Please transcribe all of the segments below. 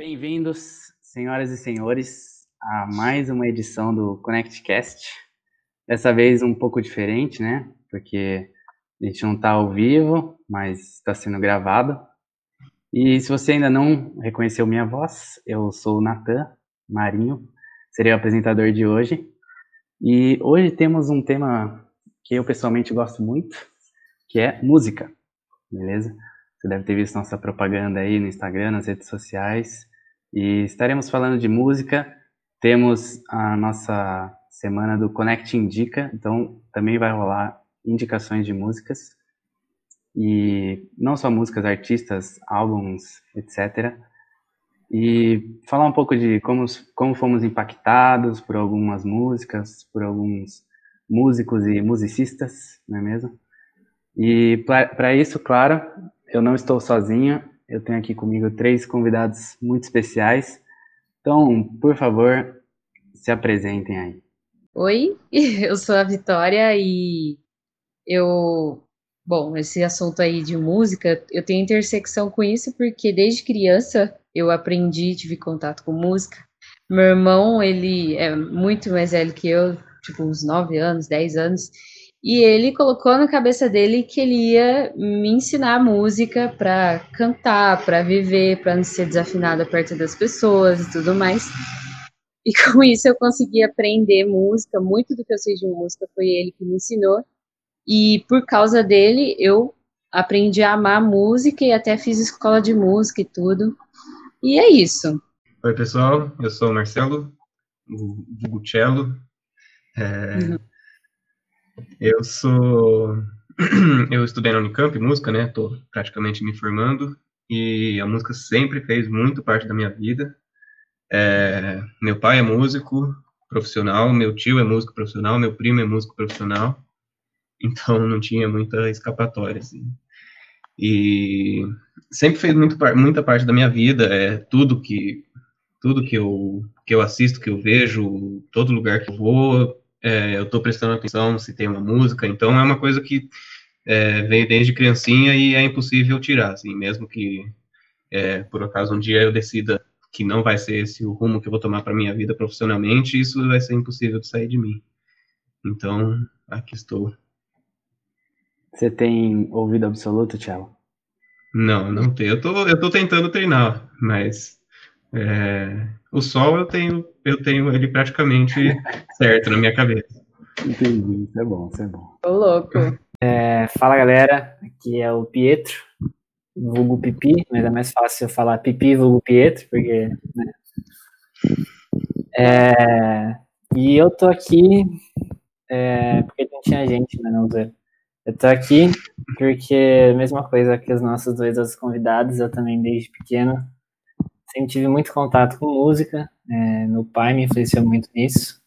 Bem-vindos, senhoras e senhores, a mais uma edição do ConnectCast. Dessa vez um pouco diferente, né? Porque a gente não está ao vivo, mas está sendo gravado. E se você ainda não reconheceu minha voz, eu sou o Natan Marinho, serei o apresentador de hoje. E hoje temos um tema que eu pessoalmente gosto muito, que é música, beleza? Você deve ter visto nossa propaganda aí no Instagram, nas redes sociais. E estaremos falando de música. Temos a nossa semana do Connect Indica, então também vai rolar indicações de músicas. E não só músicas, artistas, álbuns, etc. E falar um pouco de como, como fomos impactados por algumas músicas, por alguns músicos e musicistas, não é mesmo? E para isso, claro, eu não estou sozinho, eu tenho aqui comigo três convidados muito especiais. Então, por favor, se apresentem aí. Oi, eu sou a Vitória e eu. Bom, esse assunto aí de música, eu tenho intersecção com isso porque desde criança eu aprendi, tive contato com música. Meu irmão, ele é muito mais velho que eu, tipo uns 9 anos, 10 anos, e ele colocou na cabeça dele que ele ia me ensinar música para cantar, para viver, para não ser desafinada perto das pessoas e tudo mais. E com isso eu consegui aprender música. Muito do que eu sei de música foi ele que me ensinou. E por causa dele eu aprendi a amar música e até fiz escola de música e tudo. E é isso. Oi, pessoal. Eu sou o Marcelo, o Gucello. É, uhum. Eu sou. Eu estudei na Unicamp música, né? Tô praticamente me formando. E a música sempre fez muito parte da minha vida. É... Meu pai é músico profissional, meu tio é músico profissional, meu primo é músico profissional. Então não tinha muita escapatória, assim. E sempre fez muito, muita parte da minha vida. É tudo que tudo que eu, que eu assisto, que eu vejo, todo lugar que eu vou, é, eu estou prestando atenção se tem uma música, então é uma coisa que é, vem desde criancinha e é impossível tirar, assim, mesmo que é, por acaso um dia eu decida que não vai ser esse o rumo que eu vou tomar para minha vida profissionalmente, isso vai ser impossível de sair de mim. Então, aqui estou. Você tem ouvido absoluto, Thiago? Não, não tenho. Eu tô, eu tô tentando treinar, mas é, o sol eu tenho, eu tenho ele praticamente certo na minha cabeça. Entendi, isso é bom, isso é bom. Ô, louco. É, fala galera, aqui é o Pietro, vulgo Pipi, mas é mais fácil eu falar Pipi vulgo Pietro, porque. Né? É, e eu tô aqui é, porque não tinha gente, né, não Zé? Eu tô aqui porque, mesma coisa que os nossos dois outros convidados, eu também desde pequeno sempre tive muito contato com música. É, meu pai me influenciou muito nisso.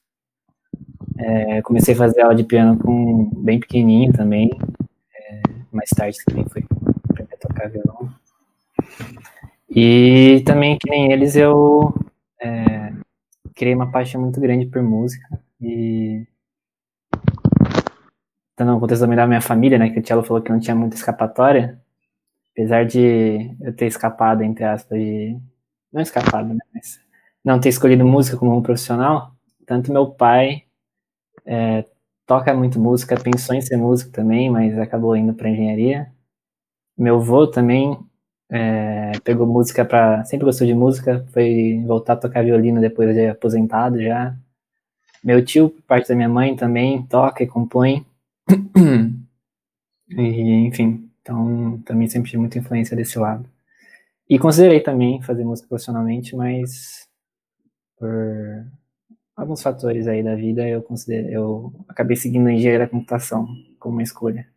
É, comecei a fazer aula de piano com bem pequenininho também. É, mais tarde também fui aprender a tocar violão. E também, que nem eles, eu é, criei uma paixão muito grande por música. E então, no contexto também da minha família, né, que o Tiago falou que não tinha muita escapatória, apesar de eu ter escapado, entre aspas, de não escapado, né? Mas não ter escolhido música como um profissional, tanto meu pai é, toca muito música, pensou em ser músico também, mas acabou indo para engenharia. Meu avô também é, pegou música para, sempre gostou de música, foi voltar a tocar violino depois de aposentado já. Meu tio, por parte da minha mãe, também toca e compõe. e, enfim, então também sempre tive muita influência desse lado. E considerei também fazer música profissionalmente, mas por alguns fatores aí da vida eu considerei, eu acabei seguindo a engenharia da computação como uma escolha.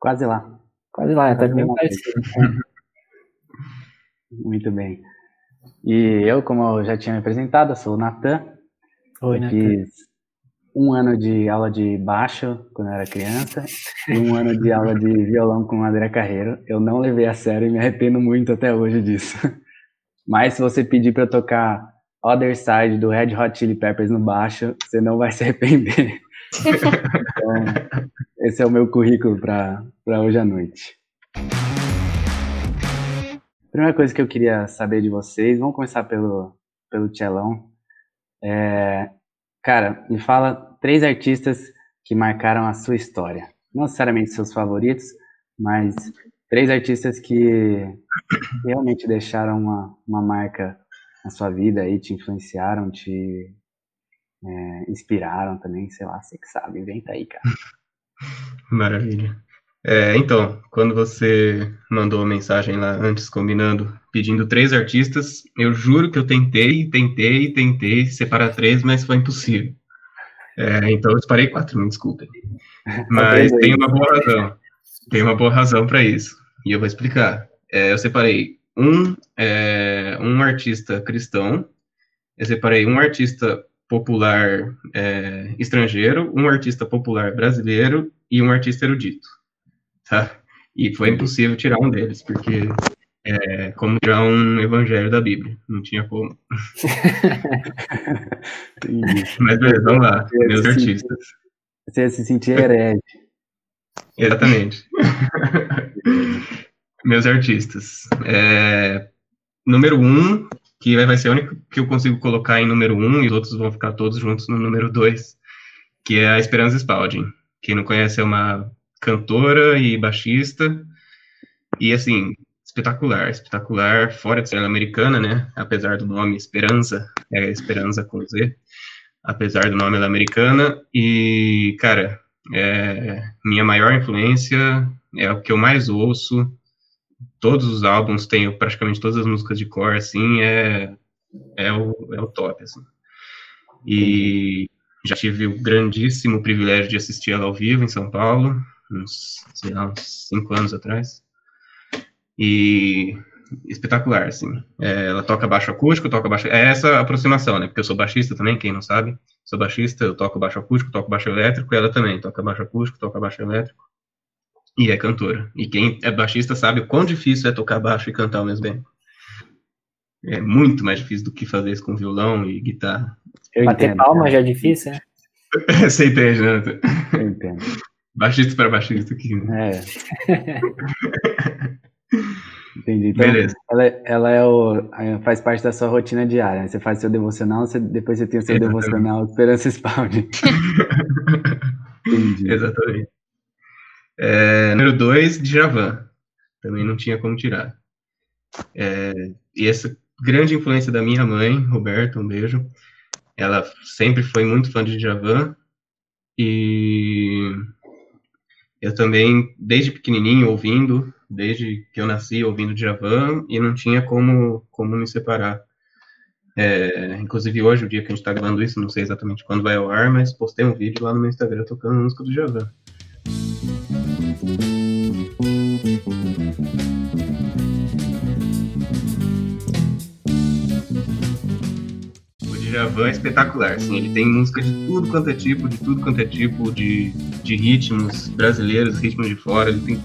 Quase lá. Quase lá, até bem parecido. Muito bem. E eu, como eu já tinha me apresentado, sou o Natan. Oi, Natan. Fiz um ano de aula de baixo quando eu era criança e um ano de aula de violão com André Carreiro. Eu não levei a sério e me arrependo muito até hoje disso. Mas se você pedir para tocar Other Side do Red Hot Chili Peppers no baixo, você não vai se arrepender. então, esse é o meu currículo para hoje à noite. primeira coisa que eu queria saber de vocês, vamos começar pelo, pelo Tchelão. É, cara, me fala três artistas que marcaram a sua história. Não necessariamente seus favoritos, mas três artistas que realmente deixaram uma, uma marca na sua vida aí, te influenciaram, te é, inspiraram também, sei lá, você que sabe, inventa aí, cara. Maravilha. É, então, quando você mandou a mensagem lá antes, combinando, pedindo três artistas, eu juro que eu tentei, tentei, tentei separar três, mas foi impossível. É, então eu separei quatro, me desculpem. Mas tem uma boa razão. Tem uma boa razão para isso. E eu vou explicar. É, eu separei um, é, um artista cristão, eu separei um artista popular é, estrangeiro, um artista popular brasileiro e um artista erudito tá? E foi impossível tirar um deles, porque é como tirar um evangelho da Bíblia, não tinha como. Mas beleza, vamos lá, você meus artistas. Você ia se sentir herege. Exatamente. meus artistas. É, número um, que vai ser o único que eu consigo colocar em número um, e os outros vão ficar todos juntos no número dois, que é a Esperança Spalding. Quem não conhece é uma cantora e baixista. E assim, espetacular, espetacular, fora de ser americana, né? Apesar do nome Esperança, é Esperança com Z, apesar do nome ela é americana. E, cara, é, minha maior influência é o que eu mais ouço. Todos os álbuns, tenho praticamente todas as músicas de cor, assim, é, é, o, é o top, assim. E já tive o grandíssimo privilégio de assistir ela ao vivo em São Paulo, uns, sei lá, uns cinco anos atrás. E espetacular, assim. É, ela toca baixo acústico, toca baixo... É essa aproximação, né? Porque eu sou baixista também, quem não sabe. Sou baixista, eu toco baixo acústico, toco baixo elétrico, e ela também toca baixo acústico, toca baixo elétrico. E é cantora. E quem é baixista sabe o quão difícil é tocar baixo e cantar ao mesmo tempo. É muito mais difícil do que fazer isso com violão e guitarra. Eu Bater entendo, palma cara. já é difícil, né? Você entende, né? Eu entendo. Baixista para baixista aqui. Né? É. Entendi. Então, Beleza. Ela, ela é o, faz parte da sua rotina diária. Né? Você faz seu devocional, você, depois você tem o seu Exatamente. devocional Esperança Spawn. Entendi. Exatamente. É, número 2, Djavan. Também não tinha como tirar. É, e essa grande influência da minha mãe, Roberta, um beijo. Ela sempre foi muito fã de Djavan. E eu também, desde pequenininho, ouvindo, desde que eu nasci, ouvindo Djavan, e não tinha como, como me separar. É, inclusive hoje, o dia que a gente está gravando isso, não sei exatamente quando vai ao ar, mas postei um vídeo lá no meu Instagram tocando música do Djavan. Djavan é espetacular, assim, ele tem música de tudo quanto é tipo, de tudo quanto é tipo de, de ritmos brasileiros, ritmos de fora, ele tem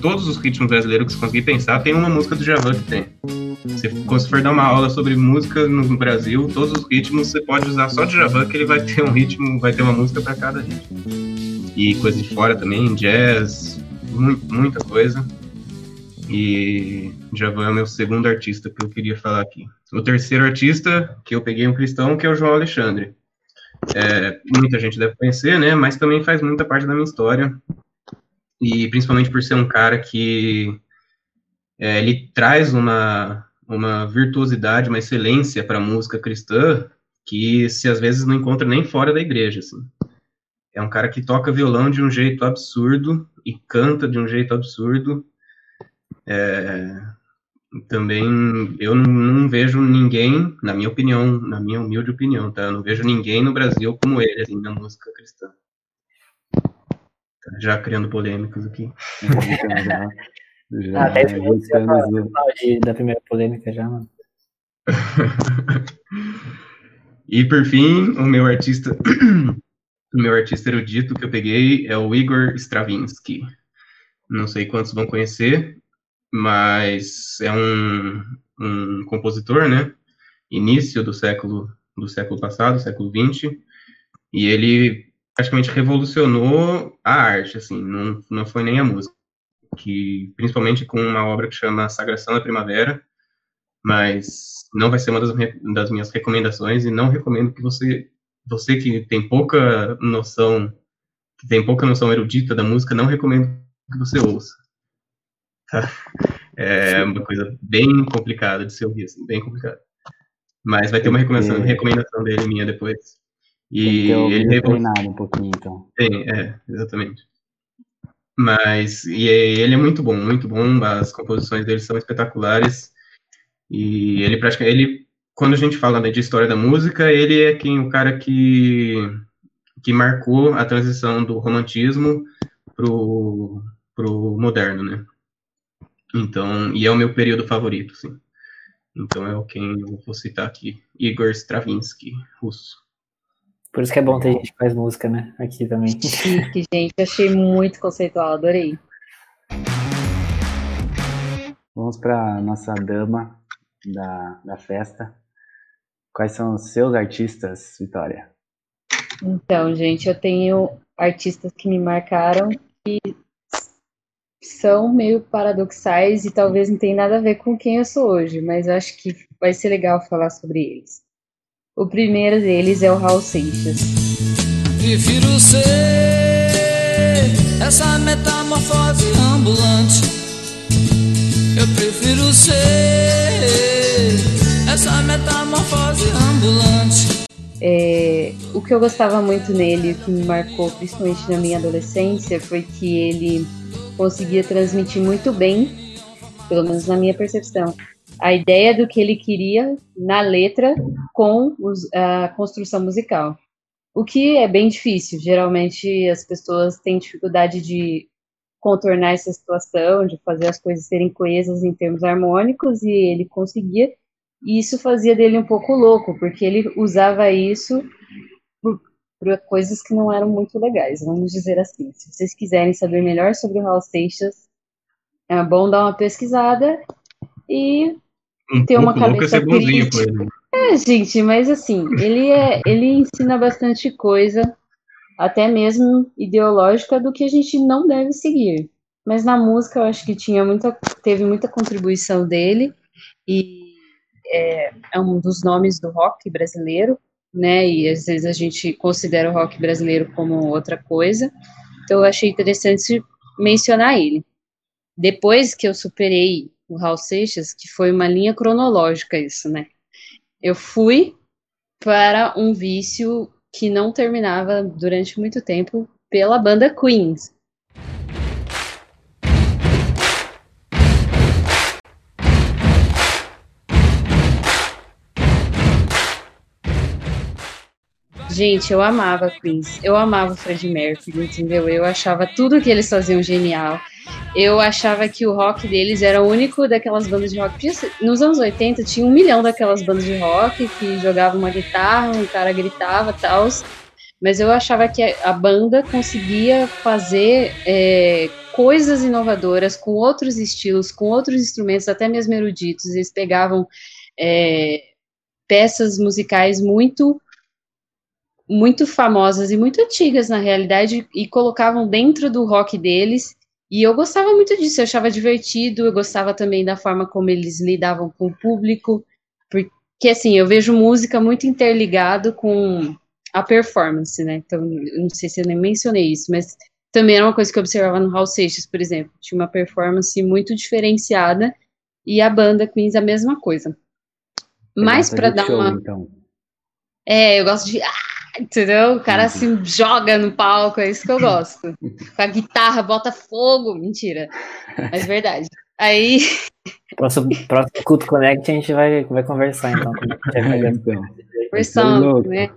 todos os ritmos brasileiros que você conseguir pensar, tem uma música do Djavan que tem. Se você for dar uma aula sobre música no Brasil, todos os ritmos você pode usar só Djavan que ele vai ter um ritmo, vai ter uma música para cada ritmo. E coisa de fora também, jazz, muita coisa. E Javan é o meu segundo artista que eu queria falar aqui. O terceiro artista que eu peguei um cristão, que é o João Alexandre. É, muita gente deve conhecer, né? Mas também faz muita parte da minha história. E principalmente por ser um cara que é, ele traz uma, uma virtuosidade, uma excelência para a música cristã que se às vezes não encontra nem fora da igreja, assim. É um cara que toca violão de um jeito absurdo e canta de um jeito absurdo é, também eu não, não, vejo ninguém, na minha opinião, na minha humilde opinião, tá? Eu não vejo ninguém no Brasil como ele, assim, na música cristã. Tá, já criando polêmicas aqui. já, já, ah, 10 minutos já da primeira polêmica já, mano. e por fim, o meu artista, o meu artista erudito que eu peguei é o Igor Stravinsky. Não sei quantos vão conhecer, mas é um, um compositor, né? Início do século do século passado, século 20, e ele praticamente revolucionou a arte, assim, não, não foi nem a música, que principalmente com uma obra que chama Sagração da Primavera, mas não vai ser uma das, das minhas recomendações e não recomendo que você, você que tem pouca noção, que tem pouca noção erudita da música, não recomendo que você ouça. Tá? É uma coisa bem complicada de se ouvir, assim, bem complicada. Mas vai ter uma recomendação, recomendação dele minha depois. E ele treinado um pouquinho, então. Tem, é, exatamente. Mas e é, ele é muito bom, muito bom. As composições dele são espetaculares. E ele praticamente, ele, quando a gente fala né, de história da música, ele é quem o cara que que marcou a transição do romantismo pro pro moderno, né? Então, e é o meu período favorito, sim. Então é o quem eu vou citar aqui, Igor Stravinsky, russo. Por isso que é bom ter gente que faz música, né? Aqui também. Chique, gente. Achei muito conceitual, adorei. Vamos para nossa dama da, da festa. Quais são os seus artistas, Vitória? Então, gente, eu tenho artistas que me marcaram e são meio paradoxais e talvez não tenham nada a ver com quem eu sou hoje, mas eu acho que vai ser legal falar sobre eles. O primeiro deles é o Raul Seixas. Prefiro ser essa metamorfose ambulante. Eu prefiro ser essa metamorfose ambulante. É, o que eu gostava muito nele, o que me marcou, principalmente na minha adolescência, foi que ele conseguia transmitir muito bem, pelo menos na minha percepção, a ideia do que ele queria na letra com os, a construção musical. O que é bem difícil. Geralmente as pessoas têm dificuldade de contornar essa situação, de fazer as coisas serem coesas em termos harmônicos, e ele conseguia. E isso fazia dele um pouco louco, porque ele usava isso por, coisas que não eram muito legais, vamos dizer assim. Se vocês quiserem saber melhor sobre o Raul Seixas, é bom dar uma pesquisada e um ter uma cabeça crítica. É, gente, mas assim, ele é, ele ensina bastante coisa, até mesmo ideológica, do que a gente não deve seguir. Mas na música eu acho que tinha muita, teve muita contribuição dele e é, é um dos nomes do rock brasileiro, né? E às vezes a gente considera o rock brasileiro como outra coisa. Então eu achei interessante mencionar ele. Depois que eu superei o Raul Seixas, que foi uma linha cronológica isso, né? Eu fui para um vício que não terminava durante muito tempo pela banda Queens. Gente, eu amava Queens, eu amava Freddie Mercury, entendeu? Eu achava tudo que eles faziam genial eu achava que o rock deles era o único daquelas bandas de rock. Nos anos 80 tinha um milhão daquelas bandas de rock que jogavam uma guitarra, um cara gritava tal. Mas eu achava que a banda conseguia fazer é, coisas inovadoras com outros estilos, com outros instrumentos, até mesmo eruditos. Eles pegavam é, peças musicais muito muito famosas e muito antigas na realidade e colocavam dentro do rock deles e eu gostava muito disso, eu achava divertido, eu gostava também da forma como eles lidavam com o público, porque assim, eu vejo música muito interligado com a performance, né? Então, eu não sei se eu nem mencionei isso, mas também era uma coisa que eu observava no Hal Seixas, por exemplo, tinha uma performance muito diferenciada e a banda Queens a mesma coisa. Mas para dar show, uma então. É, eu gosto de ah, Entendeu? O cara se uhum. joga no palco, é isso que eu gosto. Com a guitarra, bota fogo. Mentira. Mas verdade. Aí. Próximo, próximo Culto Connect a gente vai, vai conversar, então. É, então. Conversando, né?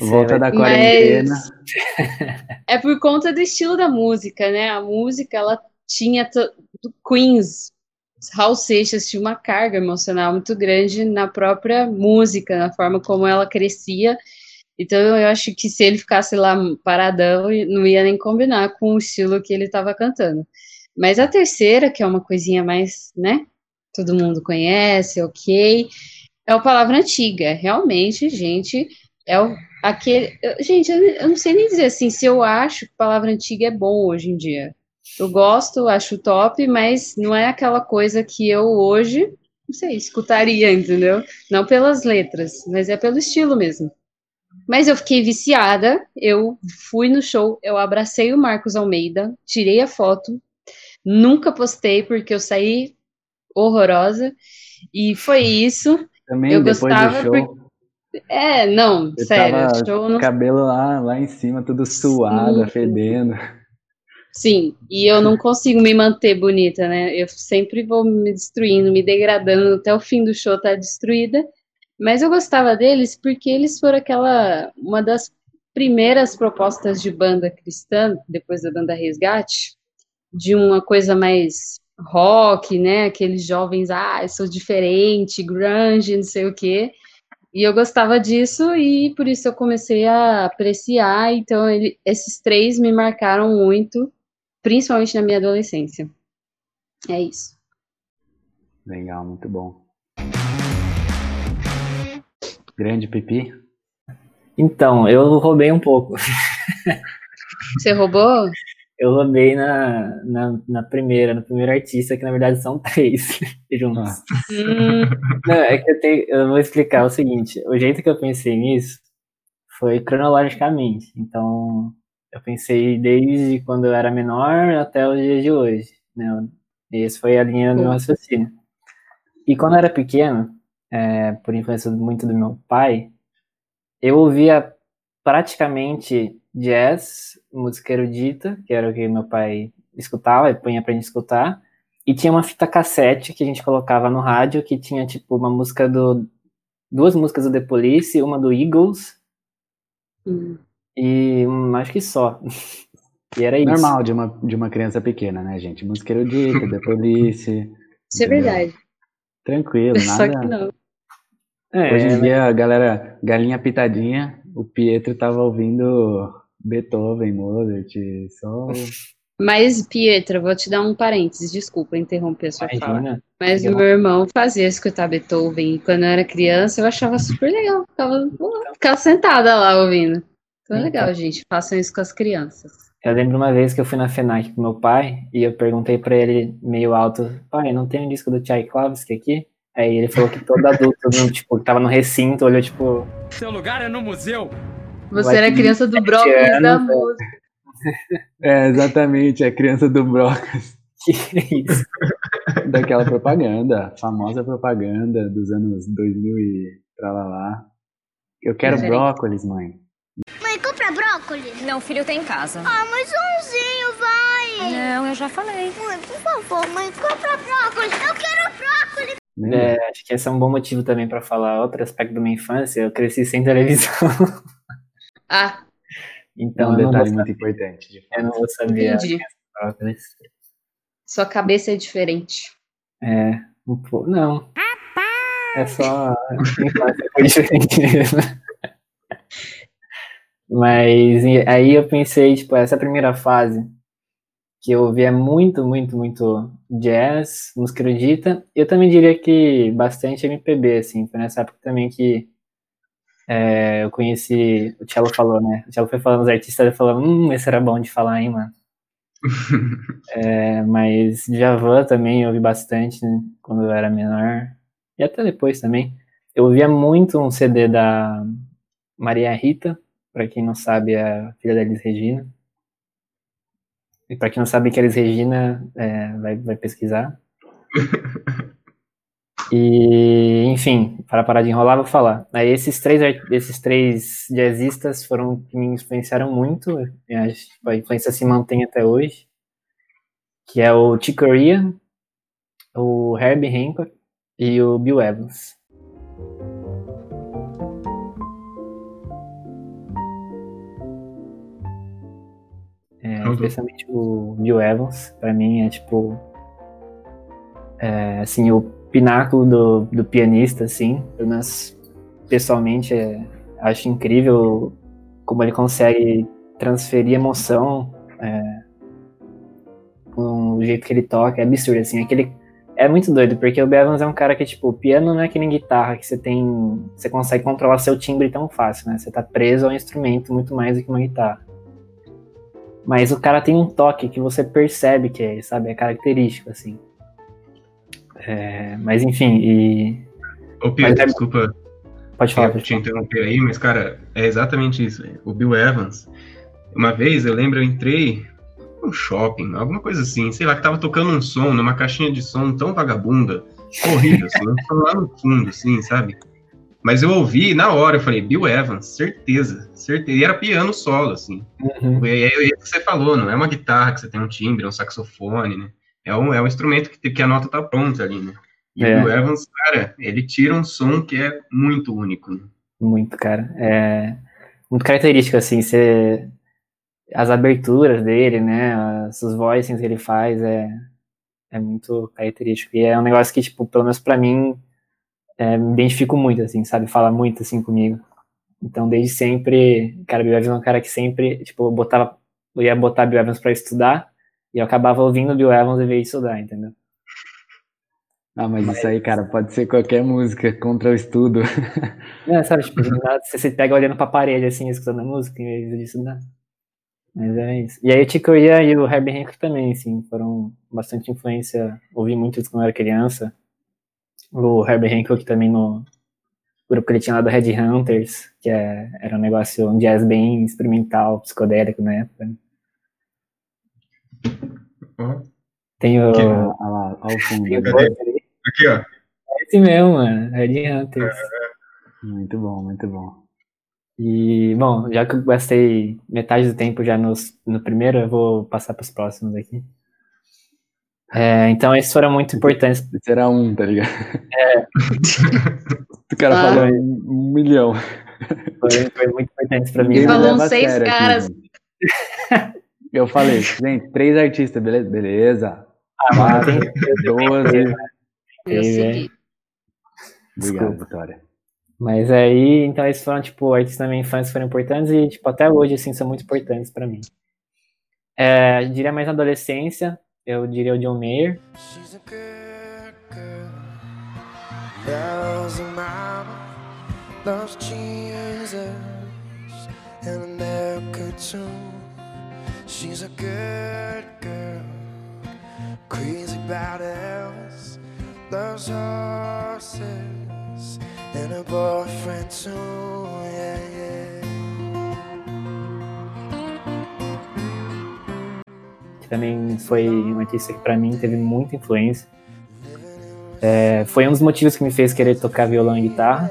Volta da quarentena. Mas é por conta do estilo da música, né? A música, ela tinha do Queens, Raul Seixas tinha uma carga emocional muito grande na própria música, na forma como ela crescia então eu acho que se ele ficasse lá paradão, não ia nem combinar com o estilo que ele estava cantando. Mas a terceira, que é uma coisinha mais, né? Todo mundo conhece, ok. É o Palavra Antiga. Realmente, gente, é o, aquele. Gente, eu não sei nem dizer assim se eu acho que Palavra Antiga é bom hoje em dia. Eu gosto, acho top, mas não é aquela coisa que eu hoje não sei, escutaria, entendeu? Não pelas letras, mas é pelo estilo mesmo. Mas eu fiquei viciada, eu fui no show, eu abracei o Marcos Almeida, tirei a foto, nunca postei porque eu saí horrorosa, e foi isso. Também eu depois gostava do show. É, não, Você sério, tava não cabelo lá, lá em cima, tudo suado, Sim. fedendo. Sim, e eu não consigo me manter bonita, né? Eu sempre vou me destruindo, me degradando até o fim do show tá destruída. Mas eu gostava deles porque eles foram aquela uma das primeiras propostas de banda cristã, depois da banda Resgate, de uma coisa mais rock, né? Aqueles jovens, ah, eu sou diferente, grunge, não sei o quê. E eu gostava disso e por isso eu comecei a apreciar. Então, ele- esses três me marcaram muito, principalmente na minha adolescência. É isso. Legal, muito bom. Grande pipi. Então, eu roubei um pouco. Você roubou? Eu roubei na, na, na primeira, no primeiro artista, que na verdade são três juntos. Ah. Hum, Não, é que eu, tenho, eu vou explicar o seguinte: o jeito que eu pensei nisso foi cronologicamente. Então, eu pensei desde quando eu era menor até o dia de hoje. Né? Esse foi a linha do meu Hum. raciocínio. E quando eu era pequeno, é, por influência muito do meu pai, eu ouvia praticamente jazz, música erudita, que era o que meu pai escutava, e punha pra gente escutar, e tinha uma fita cassete que a gente colocava no rádio, que tinha, tipo, uma música do... duas músicas do The Police, uma do Eagles, hum. e acho que só. E era isso. Normal de uma, de uma criança pequena, né, gente? Música erudita, The Police. Isso é verdade. Tranquilo, Só nada. que não. É, Hoje em mas- dia, a galera, galinha pitadinha, o Pietro tava ouvindo Beethoven, Mozart, só. Mas, Pietro, vou te dar um parênteses, desculpa interromper a sua fala. imagina. Mas o meu irmão fazia escutar Beethoven. E quando eu era criança, eu achava super legal. Ficava, ficava sentada lá ouvindo. Então é Então. legal, gente. Façam isso com as crianças. Eu lembro uma vez que eu fui na FENAC com meu pai e eu perguntei pra ele meio alto, pai, não tem um disco do Tchaikovsky aqui? Aí ele falou que todo adulto, tipo, que tava no recinto, olhou tipo, Seu lugar é no museu. Você era criança do brócolis da anos, é. música. É, exatamente, a criança do Brocas, que isso? daquela propaganda, famosa propaganda dos anos 2000 e tralalá. Eu quero brócolis, mãe. Mãe, compra brócolis. Não, filho, tem em casa. Ah, mas umzinho, vai. Não, eu já falei. Mãe, por favor, mãe, compra brócolis. Eu quero brócolis. Lembra? É, acho que esse é um bom motivo também pra falar outro aspecto da minha infância. Eu cresci sem televisão, Ah, É então um não, vou, detalhe muito importante, de eu não vou saber entendi. Sua cabeça é diferente. É, um pouco, não. É só foi diferente mesmo. Mas aí eu pensei, tipo, essa primeira fase que eu ouvia muito, muito, muito jazz, música erudita, eu também diria que bastante MPB, assim, foi nessa época também que é, eu conheci, o Cello falou, né, o Cello foi falando os artistas, ele falou, hum, esse era bom de falar, hein, mano. É, mas Djavan também eu ouvi bastante né, quando eu era menor, e até depois também. Eu ouvia muito um CD da Maria Rita, pra quem não sabe, é a filha da Elis Regina. E pra quem não sabe que é Elis Regina, é, vai, vai pesquisar. E, enfim, para parar de enrolar, vou falar. Aí esses três, esses três jazzistas foram que me influenciaram muito, a influência se mantém até hoje, que é o Chick Corea, o Herbie Hancock e o Bill Evans. Uhum. especialmente o Bill Evans, pra mim é tipo é, assim, o pináculo do, do pianista, assim, menos pessoalmente é, acho incrível como ele consegue transferir emoção é, com o jeito que ele toca, é absurdo, assim, aquele é muito doido, porque o Bill Evans é um cara que, tipo, piano não é que nem guitarra, que você tem, você consegue controlar seu timbre tão fácil, né, você tá preso ao instrumento muito mais do que uma guitarra. Mas o cara tem um toque que você percebe que é, sabe, é característico, assim. É, mas enfim, e. Ô, Pedro, Mas é- desculpa Pode falar, eu pode te falar. interromper aí, mas, cara, é exatamente isso. O Bill Evans, uma vez eu lembro, eu entrei num shopping, alguma coisa assim, sei lá, que tava tocando um som numa caixinha de som tão vagabunda, horrível, assim, um som lá no fundo, assim, sabe? Mas eu ouvi na hora, eu falei, Bill Evans, certeza, certeza. E era piano solo, assim. Uhum. E é isso que você falou, não é uma guitarra que você tem um timbre, é um saxofone, né? É um, é um instrumento que, que a nota tá pronta ali, né? E É. o Bill Evans, cara, ele tira um som que é muito único, né? Muito, cara. É muito característico, assim, você... as aberturas dele, né, as, os voicings que ele faz é, é muito característico. E é um negócio que, tipo, pelo menos pra mim, é, me identifico muito, assim, sabe? Fala muito, assim, comigo. Então, desde sempre, cara, Bill Evans é um cara que sempre, tipo, eu botava, eu ia botar Bill Evans pra estudar, e eu acabava ouvindo Bill Evans vez de estudar, entendeu? Ah, mas isso aí, cara, pode ser qualquer música contra o estudo. É, sabe, tipo, você se pega olhando pra parede, assim, escutando a música, em vez disso, né? Mas é isso. E aí o Chick Corea e o Herbie Hancock também, assim, foram bastante influência, ouvi muito isso quando eu era criança. O Herbie Hancock também no grupo que ele tinha lá do Red Hunters, que é, era um negócio, um jazz bem experimental, psicodélico na época. né? Ó, Tem o... Que- Olha lá, olha o fundo. Aqui, ó. Esse mesmo, mano, Red Hunters. Muito bom, muito bom. E, bom, já que eu gastei metade do tempo já nos, no primeiro, eu vou passar para os próximos aqui. É, então, esses foram muito importantes. Será um, tá ligado? É. o cara Ah. falou um, um milhão. Foram, foram muito importantes para mim. Me Falou a seis aqui, caras. Eu falei, gente, três artistas, beleza? Beleza. Ah, Quatro, doze. Eu Teve, segui. Obrigado, Desculpa. Vitória. Mas aí, então, esses foram, tipo, artistas da minha infância foram importantes e, tipo, até hoje, assim, são muito importantes para mim. É, eu diria mais na adolescência, eu diria o John Mayer. She's a good girl. A. Crazy about Elvis. Loves horses. And her boyfriend too. Yeah, yeah. Também foi uma artista que para mim teve muita influência. É, foi um dos motivos que me fez querer tocar violão e guitarra.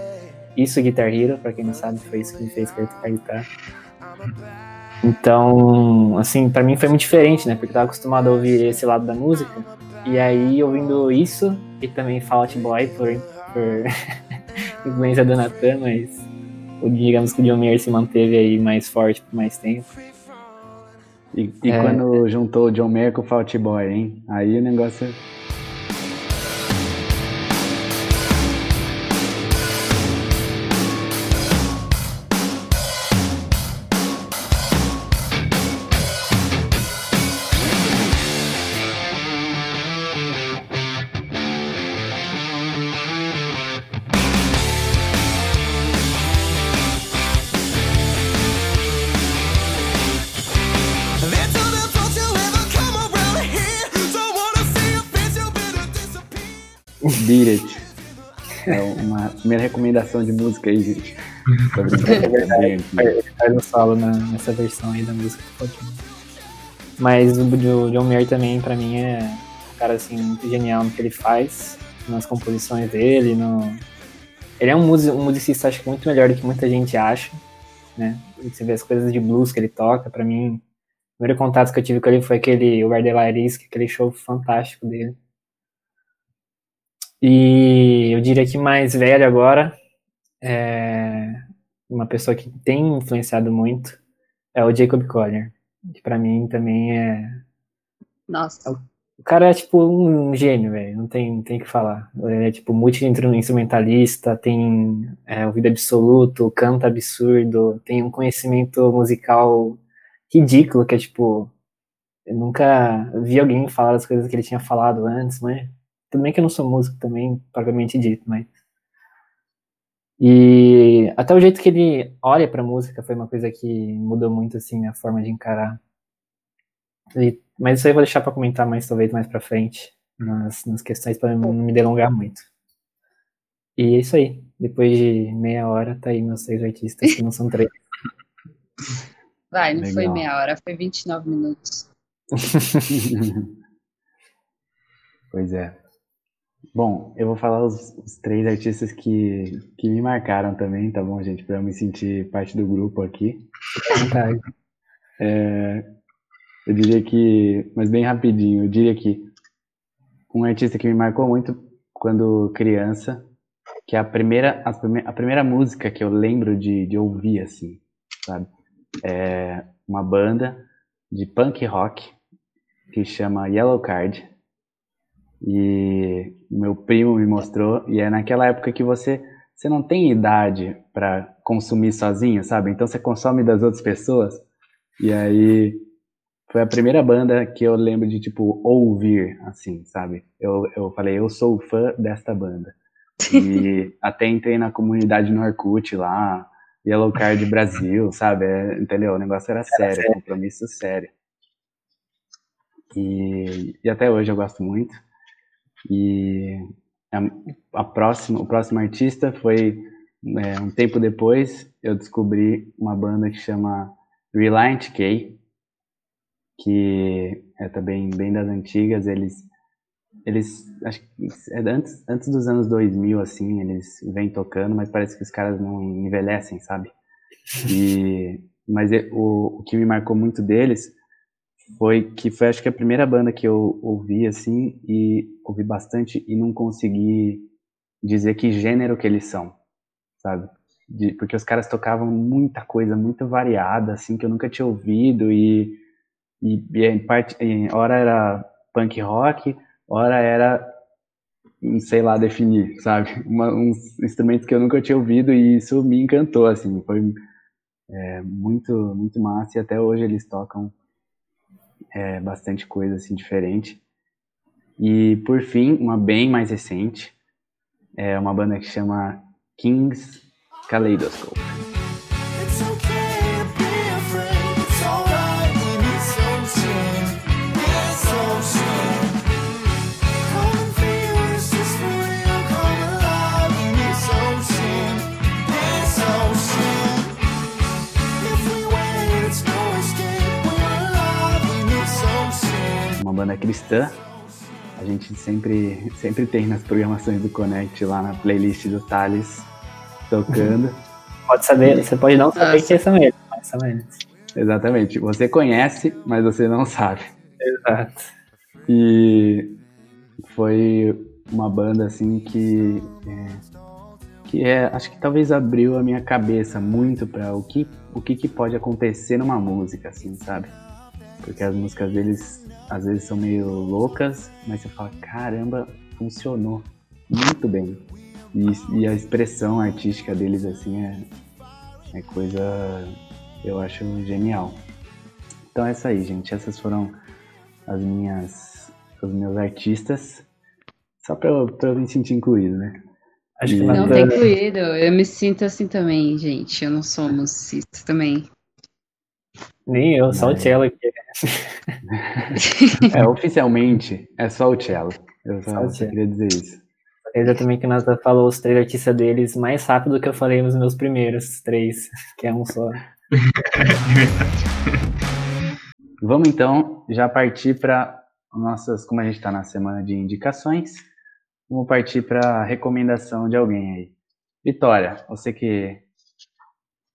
Isso, Guitar Hero, para quem não sabe, foi isso que me fez querer tocar guitarra. Então, assim, para mim foi muito diferente, né? Porque eu tava acostumado a ouvir esse lado da música. E aí, ouvindo isso, e também Fall Out Boy, por, por influência do Natan, mas digamos que o John Mayer se manteve aí mais forte por mais tempo. E, e É. quando juntou o John Mayer com o Fault Boy, hein? Aí o negócio. Primeira recomendação de música aí, gente. Faz um solo na- nessa versão aí da música do Pokémon. Mas o John Mayer também, pra mim, é um cara assim, muito genial no que ele faz, nas composições dele. No... Ele é um, musi- um musicista, acho que muito melhor do que muita gente acha. Né? Você vê as coisas de blues que ele toca, pra mim, o primeiro contato que eu tive com ele foi aquele Where the Light Is, que é aquele show fantástico dele. E eu diria que mais velho agora, é uma pessoa que tem influenciado muito é o Jacob Collier, que pra mim também é Nossa. o cara é tipo um gênio, velho, não tem, não tem o que falar. Ele é tipo multi-instrumentalista, tem é, ouvido absoluto, canta absurdo, tem um conhecimento musical ridículo, que é tipo. Eu nunca vi alguém falar as coisas que ele tinha falado antes, mas. Tudo bem que eu não sou músico também, propriamente dito, mas. E até o jeito que ele olha pra música foi uma coisa que mudou muito, assim, a forma de encarar. E- mas isso aí eu vou deixar pra comentar mais, talvez, mais pra frente. nas, nas questões para não me delongar muito. E é isso aí. Depois de meia hora, tá aí meus três artistas, que não são três. Vai, não foi Legal. meia hora, foi 29 minutos. Pois é. Bom, eu vou falar os, os três artistas que, que me marcaram também, tá bom, gente? Pra eu me sentir parte do grupo aqui. É, eu diria que, mas bem rapidinho, eu diria que um artista que me marcou muito quando criança, que é a primeira, as prime- a primeira música que eu lembro de, de ouvir, assim, sabe? É uma banda de punk rock que chama Yellow Card. E meu primo me mostrou, e é naquela época que você, você não tem idade para consumir sozinho, sabe? Então você consome das outras pessoas. E aí foi a primeira banda que eu lembro de, tipo, ouvir, assim, sabe? Eu, eu falei, eu sou fã desta banda. E até entrei na comunidade no Orkut lá, Yellow Card Brasil, sabe? É, entendeu? O negócio era sério, sério. compromisso sério. E, e até hoje eu gosto muito. E a, a próxima, o próximo artista foi é, um tempo depois, eu descobri uma banda que chama Reliant K, que é também bem das antigas. Eles, eles acho que é antes, antes dos anos 2000, assim, eles vêm tocando, mas parece que os caras não envelhecem, sabe? E, mas o, o que me marcou muito deles foi que foi acho que a primeira banda que eu ouvi assim e ouvi bastante e não consegui dizer que gênero que eles são, sabe? De- porque os caras tocavam muita coisa muito variada assim que eu nunca tinha ouvido e e, e em parte em hora era punk rock, hora era sei lá definir, sabe? Uma, uns instrumentos que eu nunca tinha ouvido e isso me encantou assim, foi é, muito muito massa e até hoje eles tocam é, bastante coisa assim diferente. E por fim, uma bem mais recente, é uma banda que chama Kings Kaleidoscope. Banda cristã. A gente sempre, sempre tem nas programações do Connect lá na playlist do Thales tocando. Pode saber, você pode não saber quem são eles, mas são eles. Exatamente. Você conhece, mas você não sabe. Exato. E foi uma banda assim que é, que é acho que talvez abriu a minha cabeça muito para o que o que, que pode acontecer numa música assim sabe porque as músicas deles às vezes são meio loucas mas você fala caramba funcionou muito bem e, e a expressão artística deles assim é, é coisa eu acho genial então é isso aí gente essas foram as minhas os meus artistas só pra eu, pra eu me sentir incluído, né? Acho que Não tá incluído. Eu me sinto assim também, gente. Eu não sou musicista também. Nem eu, só o cello aqui. É, oficialmente é só o cello. Eu Só só, cello. queria dizer isso. Exatamente que o Nathan falou os três artistas deles mais rápido do que eu falei nos meus primeiros três, que é um só. Vamos então já partir para nossas, como a gente está na semana de indicações, vamos partir para recomendação de alguém aí. Vitória, você que,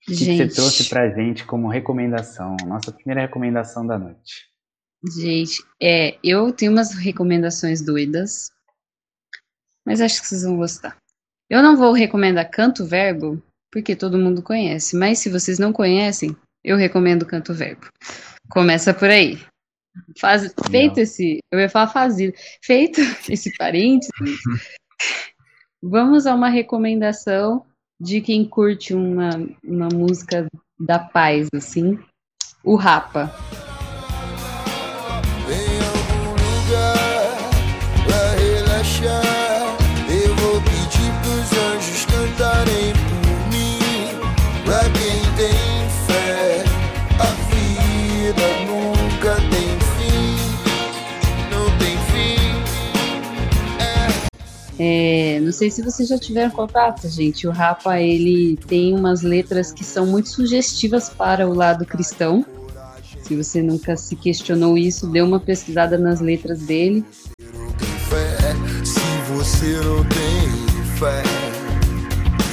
o que, você trouxe pra gente como recomendação? Nossa primeira recomendação da noite. gente, é, eu tenho umas recomendações doidas, mas acho que vocês vão gostar. Eu não vou recomendar Canto Verbo, porque todo mundo conhece, mas se vocês não conhecem, eu recomendo Canto Verbo. Começa por aí. Faz, feito esse, eu ia falar fazido, feito esse parênteses, vamos a uma recomendação de quem curte uma, uma música da paz, assim, o Rapa. Sei se vocês já tiveram contato, gente. O Rapa, ele tem umas letras que são muito sugestivas para o lado cristão. Se você nunca se questionou isso, dê uma pesquisada nas letras dele. se você não tem fé,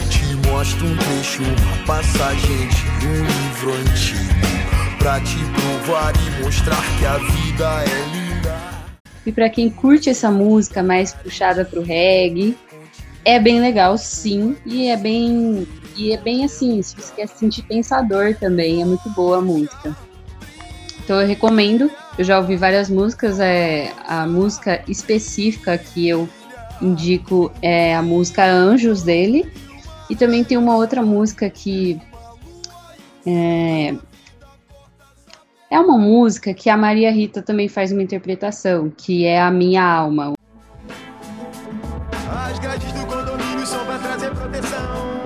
te mostro um trecho, uma passagem de um livro antigo, pra te provar e mostrar que a vida é linda. E para quem curte essa música mais puxada pro reggae, é bem legal, sim, e é bem e é bem assim, se você quer se sentir pensador também, é muito boa a música. Então eu recomendo. Eu já ouvi várias músicas, é a música específica que eu indico é a música Anjos dele, e também tem uma outra música que é, é uma música que a Maria Rita também faz uma interpretação, que é a Minha Alma. As grades do condomínio são pra trazer proteção.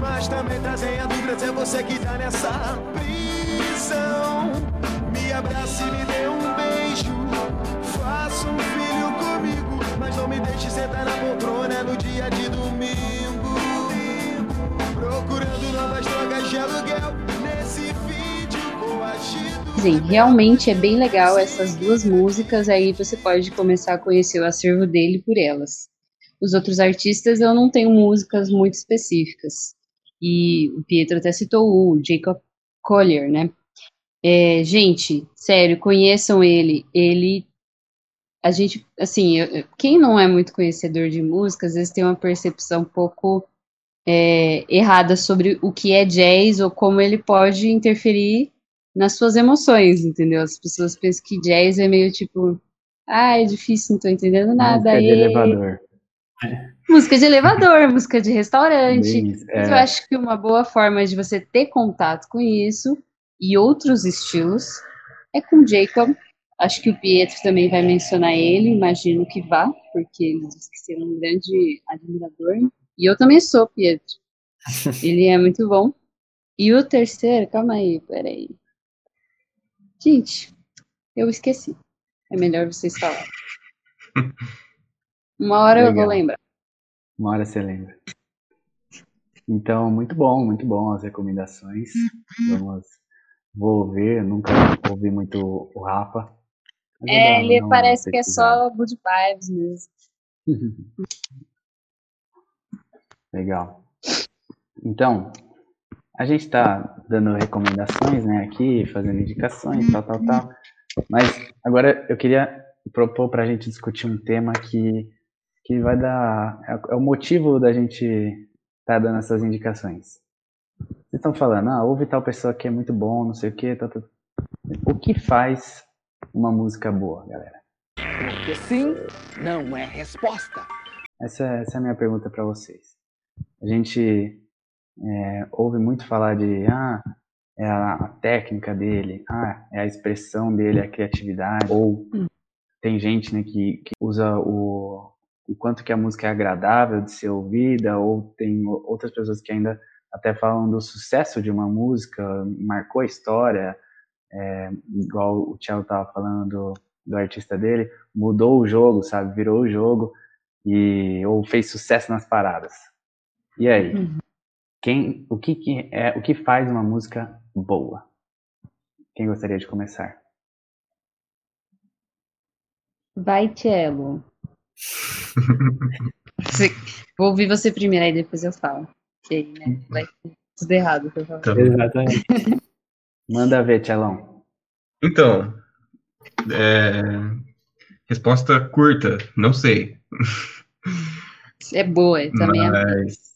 Mas também trazem a dúvida é você que tá nessa prisão. Me abrace e me dê um beijo. Faça um filho comigo. Mas não me deixe sentar na poltrona no dia de domingo. Procurando novas drogas de aluguel. Nesse coagido. Sim, realmente é bem legal essas duas músicas, aí você pode começar a conhecer o acervo dele por elas. Os outros artistas eu não tenho músicas muito específicas. E o Pietro até citou o Jacob Collier, né? É, gente, sério, conheçam ele. Ele. A gente, assim, eu- quem não é muito conhecedor de música, às vezes tem uma percepção um pouco é, errada sobre o que é jazz ou como ele pode interferir nas suas emoções, entendeu? As pessoas pensam que jazz é meio tipo, ah, é difícil, não tô entendendo nada. Música de e- elevador. Música de elevador, música de restaurante. Isso, Mas eu é. acho que uma boa forma de você ter contato com isso e outros estilos é com Jacob. Acho que o Pietro também vai mencionar ele, imagino que vá, porque ele disse que será um grande admirador. E eu também sou, Pietro. Ele é muito bom. E o terceiro, calma aí, peraí. Gente, eu esqueci. É melhor vocês falarem. Uma hora eu vou Legal. lembrar. Uma hora você lembra. Então, muito bom, muito bom as recomendações. Vamos, vou ouvir, nunca ouvi muito o. Mas É, legal, ele não parece que é só good vibes mesmo. Legal. Então, a gente está dando recomendações, né, aqui, fazendo indicações, tal, tal, tal. Mas agora eu queria propor para a gente discutir um tema que, que vai dar. É, é o motivo da gente estar dando essas indicações. Vocês estão falando, ah, ouve tal pessoa que é muito bom, não sei o quê, tal, tal. O que faz uma música boa, galera? Porque sim não é resposta. Essa, essa é a minha pergunta para vocês. A gente é, ouve muito falar de ah, é a, técnica dele, ah, é a expressão dele, a criatividade, ou tem gente né, que, que usa o, o quanto que a música é agradável de ser ouvida, ou tem outras pessoas que ainda até falam do sucesso de uma música, marcou a história, é, igual o Thiago estava falando do, do artista dele, mudou o jogo, sabe, virou o jogo e ou fez sucesso nas paradas. E aí? Quem, o que, que é, o que faz uma música boa? Quem gostaria de começar? Vai, Cello. Vou ouvir você primeiro, aí depois eu falo. Que aí, né? Vai ter tudo errado que eu falo. Tá. Exatamente. Manda ver, Tchelão. Então, é, resposta curta, não sei. É boa, também é. Mas, é,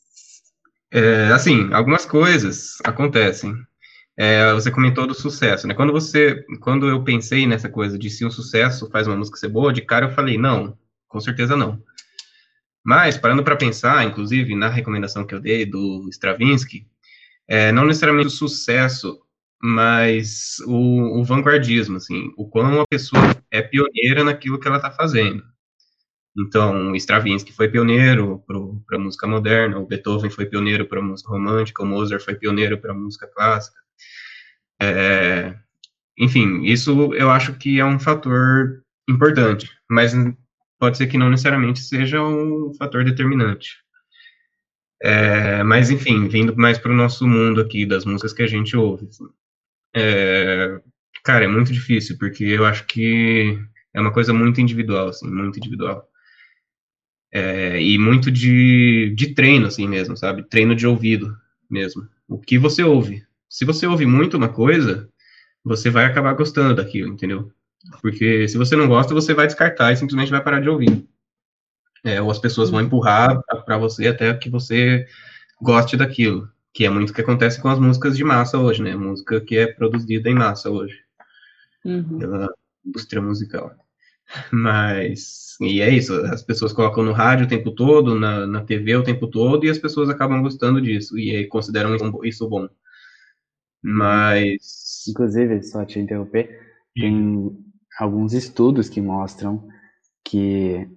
assim, algumas coisas acontecem. É, você comentou do sucesso, né? Quando você, quando eu pensei nessa coisa de se um sucesso faz uma música ser boa, de cara eu falei não, com certeza não. Mas parando para pensar, inclusive na recomendação que eu dei do Stravinsky, é, não necessariamente o sucesso, mas o, o vanguardismo, assim, o quão a pessoa é pioneira naquilo que ela está fazendo. Então, Stravinsky foi pioneiro para a música moderna, o Beethoven foi pioneiro para a música romântica, o Mozart foi pioneiro para a música clássica. É, enfim, isso eu acho que é um fator importante, mas pode ser que não necessariamente seja um fator determinante. É, mas, enfim, vindo mais para o nosso mundo aqui, das músicas que a gente ouve. assim. É, cara, é muito difícil, porque eu acho que é uma coisa muito individual, assim, muito individual. É, e muito de, de treino, assim mesmo, sabe? Treino de ouvido mesmo. O que você ouve. Se você ouve muito uma coisa, você vai acabar gostando daquilo, entendeu? Porque se você não gosta, você vai descartar e simplesmente vai parar de ouvir. É, ou as pessoas vão empurrar para você até que você goste daquilo, que é muito o que acontece com as músicas de massa hoje, né? Música que é produzida em massa hoje Uhum. pela indústria musical. Mas, e é isso, as pessoas colocam no rádio o tempo todo, na, na TV o tempo todo, e as pessoas acabam gostando disso, e aí consideram isso- bom. Mas, Inclusive, só te interromper, tem alguns estudos que mostram que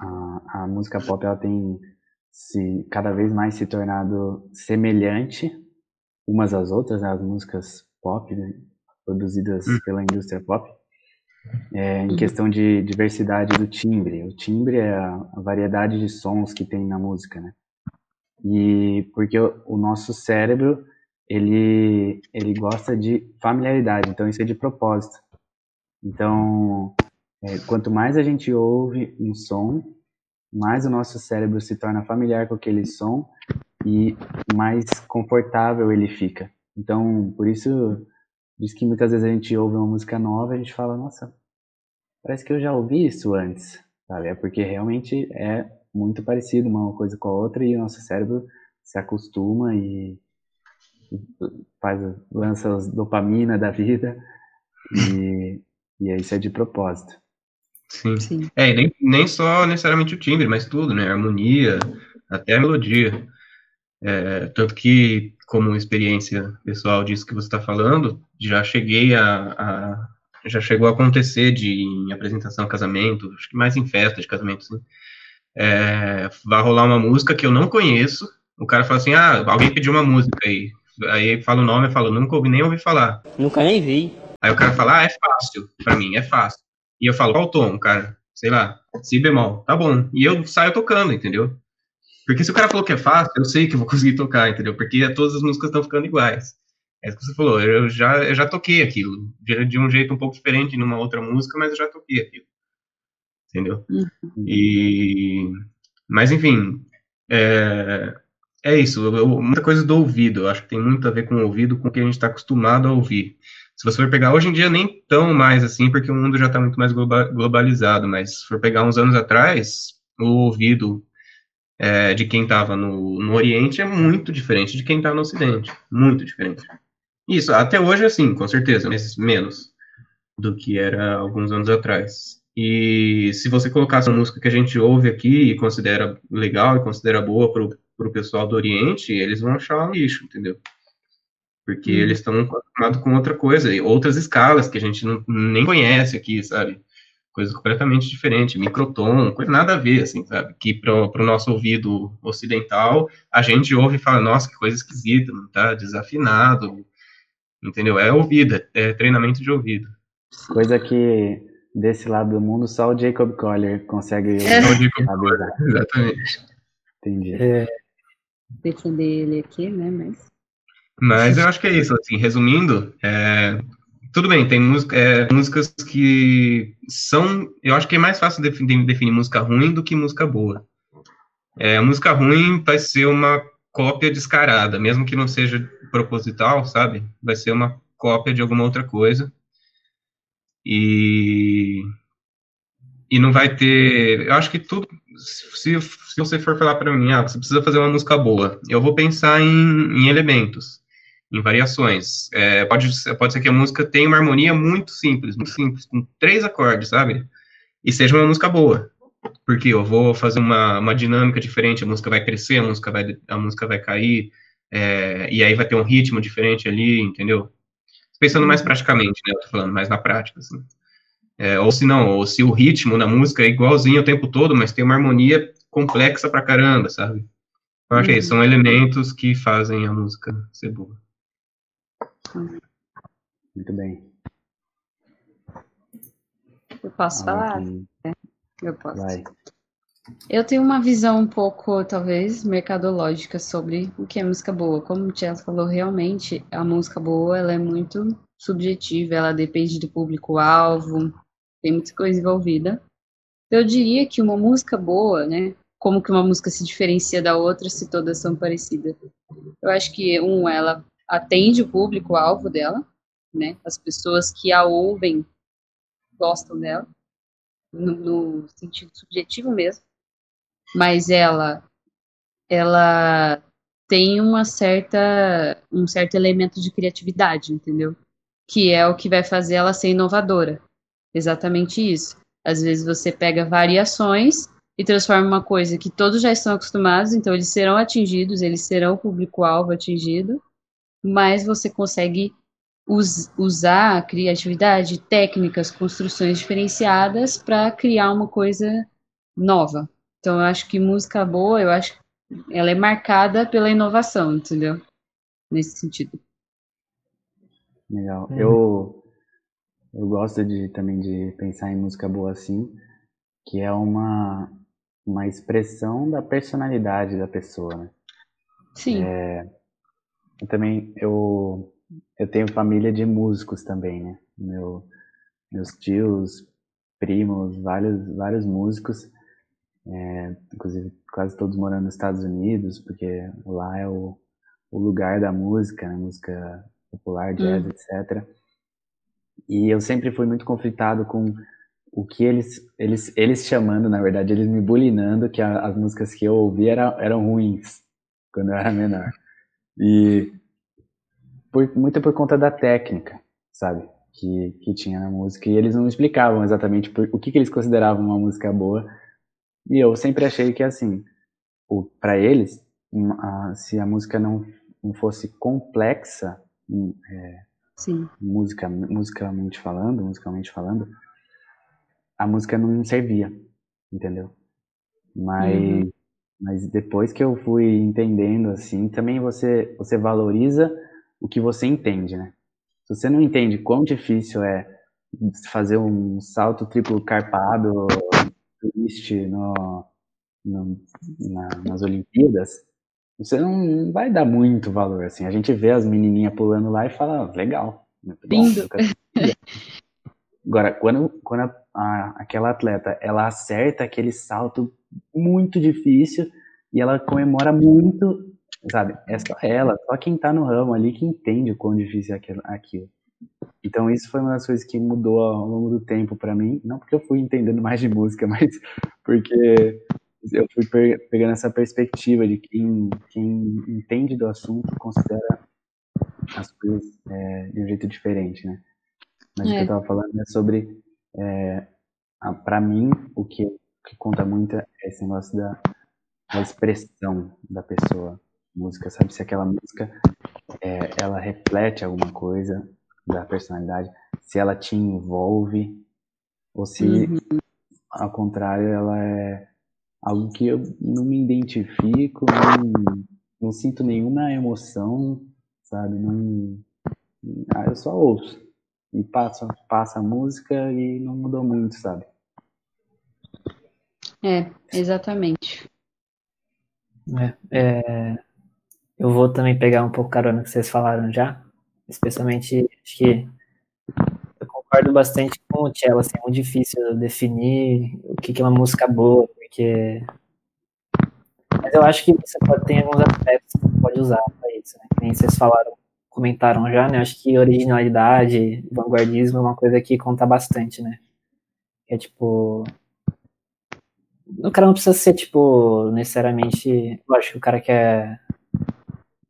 a, a música pop ela tem se cada vez mais se tornado semelhante umas às outras, né, as músicas pop né, produzidas Hum. pela indústria pop, é, em questão de diversidade do timbre. O timbre é a, a variedade de sons que tem na música, né? E porque o, o nosso cérebro ele ele gosta de familiaridade, então isso é de propósito. Então, é, quanto mais a gente ouve um som, mais o nosso cérebro se torna familiar com aquele som e mais confortável ele fica. Então, por isso, isso que muitas vezes a gente ouve uma música nova e a gente fala, nossa, parece que eu já ouvi isso antes, sabe? É porque realmente é muito parecido uma coisa com a outra e o nosso cérebro se acostuma e faz lança as dopamina da vida e, e isso é de propósito. sim. Sim. É, e nem, nem só necessariamente o timbre, mas tudo, né? A harmonia, até a melodia. É, tanto que, como experiência pessoal disso que você está falando, já cheguei a, a- Já chegou a acontecer de, em apresentação, casamento, acho que mais em festa de casamento, assim. É, vai rolar uma música que eu não conheço, o cara fala assim, ah, alguém pediu uma música aí. Aí fala o nome, eu falo, nunca ouvi, nem ouvi falar. Nunca nem vi. Aí o cara fala, ah, é fácil, pra mim, é fácil. E eu falo, qual tom, cara? Sei lá, si bemol, tá bom. E eu saio tocando, entendeu? Porque se o cara falou que é fácil, eu sei que eu vou conseguir tocar, entendeu? Porque todas as músicas estão ficando iguais. É isso que você falou, eu já, eu já toquei aquilo, de, de um jeito um pouco diferente numa outra música, mas eu já toquei aquilo. Entendeu? E... Mas, enfim, é, é isso, eu- muita coisa do ouvido, eu acho que tem muito a ver com o ouvido, com o que a gente está acostumado a ouvir. Se você for pegar hoje em dia, nem tão mais assim, porque o mundo já está muito mais globa- globalizado, mas se for pegar uns anos atrás, o ouvido é, de quem estava no, no Oriente é muito diferente de quem está no Ocidente. Muito diferente. Isso, até hoje, assim, com certeza, mas menos do que era alguns anos atrás. E se você colocasse a música que a gente ouve aqui e considera legal e considera boa para o pessoal do Oriente, eles vão achar um lixo, entendeu? Porque Uhum. eles estão acostumados com outra coisa, e outras escalas que a gente não, nem conhece aqui, sabe? Coisa completamente diferente, microtom, coisa nada a ver, assim, sabe? Que para o nosso ouvido ocidental, a gente ouve e fala, nossa, que coisa esquisita, não tá desafinado, entendeu? É ouvido, é treinamento de ouvido. Coisa que desse lado do mundo só o Jacob Collier consegue É. Só o Jacob saber. Exatamente. Entendi. É, Defender ele aqui, né? Mas. Mas eu acho que é isso, assim, resumindo, é, tudo bem, tem música, é, músicas que são, eu acho que é mais fácil definir, definir música ruim do que música boa. É, música ruim vai ser uma cópia descarada, mesmo que não seja proposital, sabe? Vai ser uma cópia de alguma outra coisa. E e não vai ter, eu acho que tudo, se, se você for falar para mim, ah, você precisa fazer uma música boa, eu vou pensar em, em elementos em variações. É, pode, pode ser que a música tenha uma harmonia muito simples, muito simples, com três acordes, sabe? E seja uma música boa. Porque eu vou fazer uma, uma dinâmica diferente, a música vai crescer, a música vai, a música vai cair, é, e aí vai ter um ritmo diferente ali, entendeu? Pensando mais praticamente, né? Eu tô falando mais na prática, assim. É, ou se não, ou se o ritmo da música é igualzinho o tempo todo, mas tem uma harmonia complexa pra caramba, sabe? Eu acho que é são elementos que fazem a música ser boa. Muito bem. Eu posso Ah, falar? ok. Eu posso. Vai. Eu tenho uma visão um pouco, talvez, mercadológica sobre o que é música boa. Como o Chelsea falou, realmente a música boa ela é muito subjetiva, ela depende do público-alvo, tem muita coisa envolvida. Eu diria que uma música boa, né? Como que uma música se diferencia da outra se todas são parecidas? Eu acho que, um, ela atende o público-alvo dela, né? As pessoas que a ouvem gostam dela, no, no sentido subjetivo mesmo mas ela ela tem uma certa um certo elemento de criatividade, entendeu? Que é o que vai fazer ela ser inovadora. Exatamente isso. Às vezes você pega variações e transforma uma coisa que todos já estão acostumados, então eles serão atingidos, eles serão o público-alvo atingido, mas você consegue us usar a criatividade, técnicas, construções diferenciadas para criar uma coisa nova, então, eu acho que música boa, eu acho que ela é marcada pela inovação, entendeu? Nesse sentido. Legal. Uhum. Eu, eu gosto de, também de pensar em música boa assim, que é uma, uma expressão da personalidade da pessoa, né? Sim. É, eu também, eu, eu tenho família de músicos também, né? Meu, meus tios, primos, vários, vários músicos, é, inclusive quase todos morando nos Estados Unidos, porque lá é o, o lugar da música, né? música popular, jazz, Hum. etc. E eu sempre fui muito conflitado com o que eles, eles, eles chamando, na verdade, eles me bulinando que a- as músicas que eu ouvia era, eram ruins quando eu era menor. E por, muito por conta da técnica, sabe? Que, que tinha na música. E eles não explicavam exatamente por, o que, que eles consideravam uma música boa. E eu sempre achei que, assim, para eles, um, a- se a música não, não fosse complexa, hum, é, Sim. musica, musicalmente falando, musicalmente falando, a música não servia, entendeu? Mas, Uhum. Mas depois que eu fui entendendo assim, também você você valoriza o que você entende, né? Se você não entende quão difícil é fazer um salto triplo carpado twist no, no- na- nas Olimpíadas, você não vai dar muito valor assim. A gente vê as menininhas pulando lá e fala, "Ah, legal, bom. Lindo. fazer." Agora, quando, quando a- a- aquela atleta ela acerta aquele salto muito difícil e ela comemora muito, sabe? É só ela, só quem tá no ramo ali que entende o quão difícil é aquilo. Então isso foi uma das coisas que mudou ao longo do tempo pra mim, não porque eu fui entendendo mais de música, mas porque eu fui pe- pegando essa perspectiva de quem, quem entende do assunto considera as coisas é, de um jeito diferente, né? Mas o que É. eu tava falando é sobre, é, a- pra mim, o que, o que conta muito é esse negócio da, da expressão da pessoa. Música, sabe? Se aquela música, é, ela reflete alguma coisa da personalidade, se ela te envolve, ou se, Uhum. ao contrário, ela é algo que eu não me identifico, não, não sinto nenhuma emoção, sabe? Não, ah, eu só ouço. E passa, passa a música e não mudou muito, sabe? É, exatamente. É, é, eu vou também pegar um pouco carona que vocês falaram já, especialmente, acho que eu concordo bastante com o Cello, assim, é muito difícil definir o que que é uma música boa, porque... Mas eu acho que você pode ter alguns aspectos que você pode usar para isso, né? Que nem vocês falaram, comentaram já, né? Acho que originalidade, vanguardismo é uma coisa que conta bastante, né? É tipo... O cara não precisa ser, tipo, necessariamente. Lógico que o cara que é,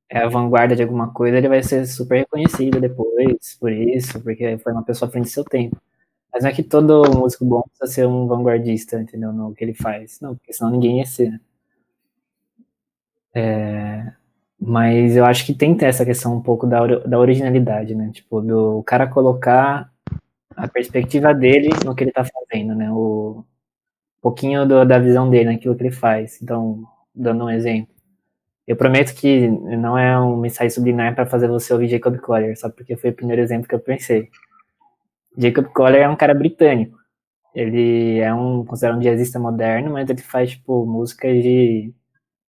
é a vanguarda de alguma coisa, ele vai ser super reconhecido depois por isso, porque foi uma pessoa à frente do seu tempo. Mas não é que todo músico bom precisa ser um vanguardista, entendeu? No que ele faz. Não, porque senão ninguém ia ser. né? É, mas eu acho que tem que essa questão um pouco da, da originalidade, né? Tipo, do cara colocar a perspectiva dele no que ele tá fazendo, né? O, pouquinho do- da visão dele naquilo que ele faz. Então, dando um exemplo. Eu prometo que não é um mensagem subliminar para fazer você ouvir Jacob Collier, só porque foi o primeiro exemplo que eu pensei. Jacob Collier é um cara britânico. Ele é um considerado um jazzista moderno, mas ele faz tipo músicas de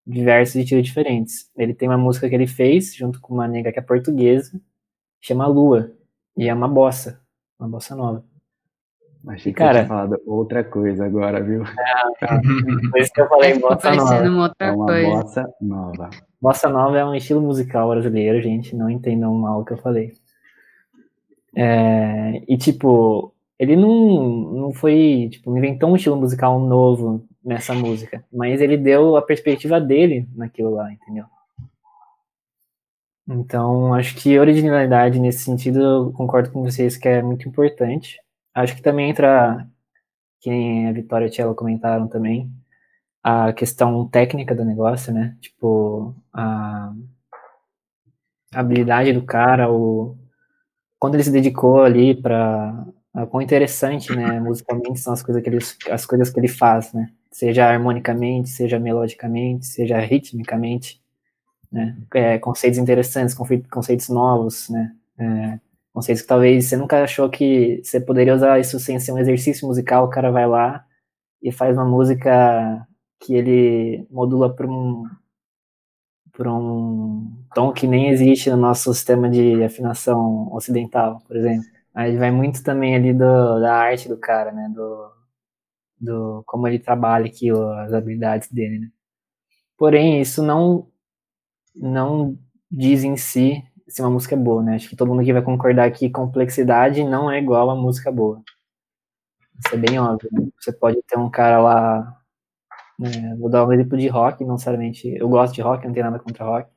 diversos estilos diferentes. Ele tem uma música que ele fez junto com uma nega que é portuguesa, chama Lua, e é uma bossa, uma bossa nova. Achei que Cara- eu tinha falado outra coisa agora, viu? Por isso que eu falei Ficou bossa nova. uma É outra uma coisa. bossa nova. Bossa nova é um estilo musical brasileiro, gente, não entendam mal o que eu falei. É, e tipo, ele não, não foi, tipo, não inventou um estilo musical novo nessa música, mas ele deu a perspectiva dele naquilo lá, entendeu? Então, acho que originalidade nesse sentido, eu concordo com vocês que é muito importante. Acho que também entra, que nem a Vitória e a Tchela comentaram também, a questão técnica do negócio, né? Tipo, a habilidade do cara, o quando ele se dedicou ali para quão interessante, né, musicalmente são as coisas que ele as coisas que ele faz, né? Seja harmonicamente, seja melodicamente, seja ritmicamente, né? É, conceitos interessantes, conceitos novos, né? É, conceitos que talvez você nunca achou que você poderia usar isso sem ser um exercício musical, o cara vai lá e faz uma música que ele modula para um para um tom que nem existe no nosso sistema de afinação ocidental, por exemplo. Aí vai muito também ali do, da arte do cara, né? Do, do como ele trabalha aqui, as habilidades dele, né? Porém, isso não não diz em si se uma música é boa, né? Acho que todo mundo aqui vai concordar que complexidade não é igual a música boa. Isso é bem óbvio. né? Você pode ter um cara lá é, vou dar um exemplo de rock, não necessariamente. Eu gosto de rock, não tenho nada contra rock.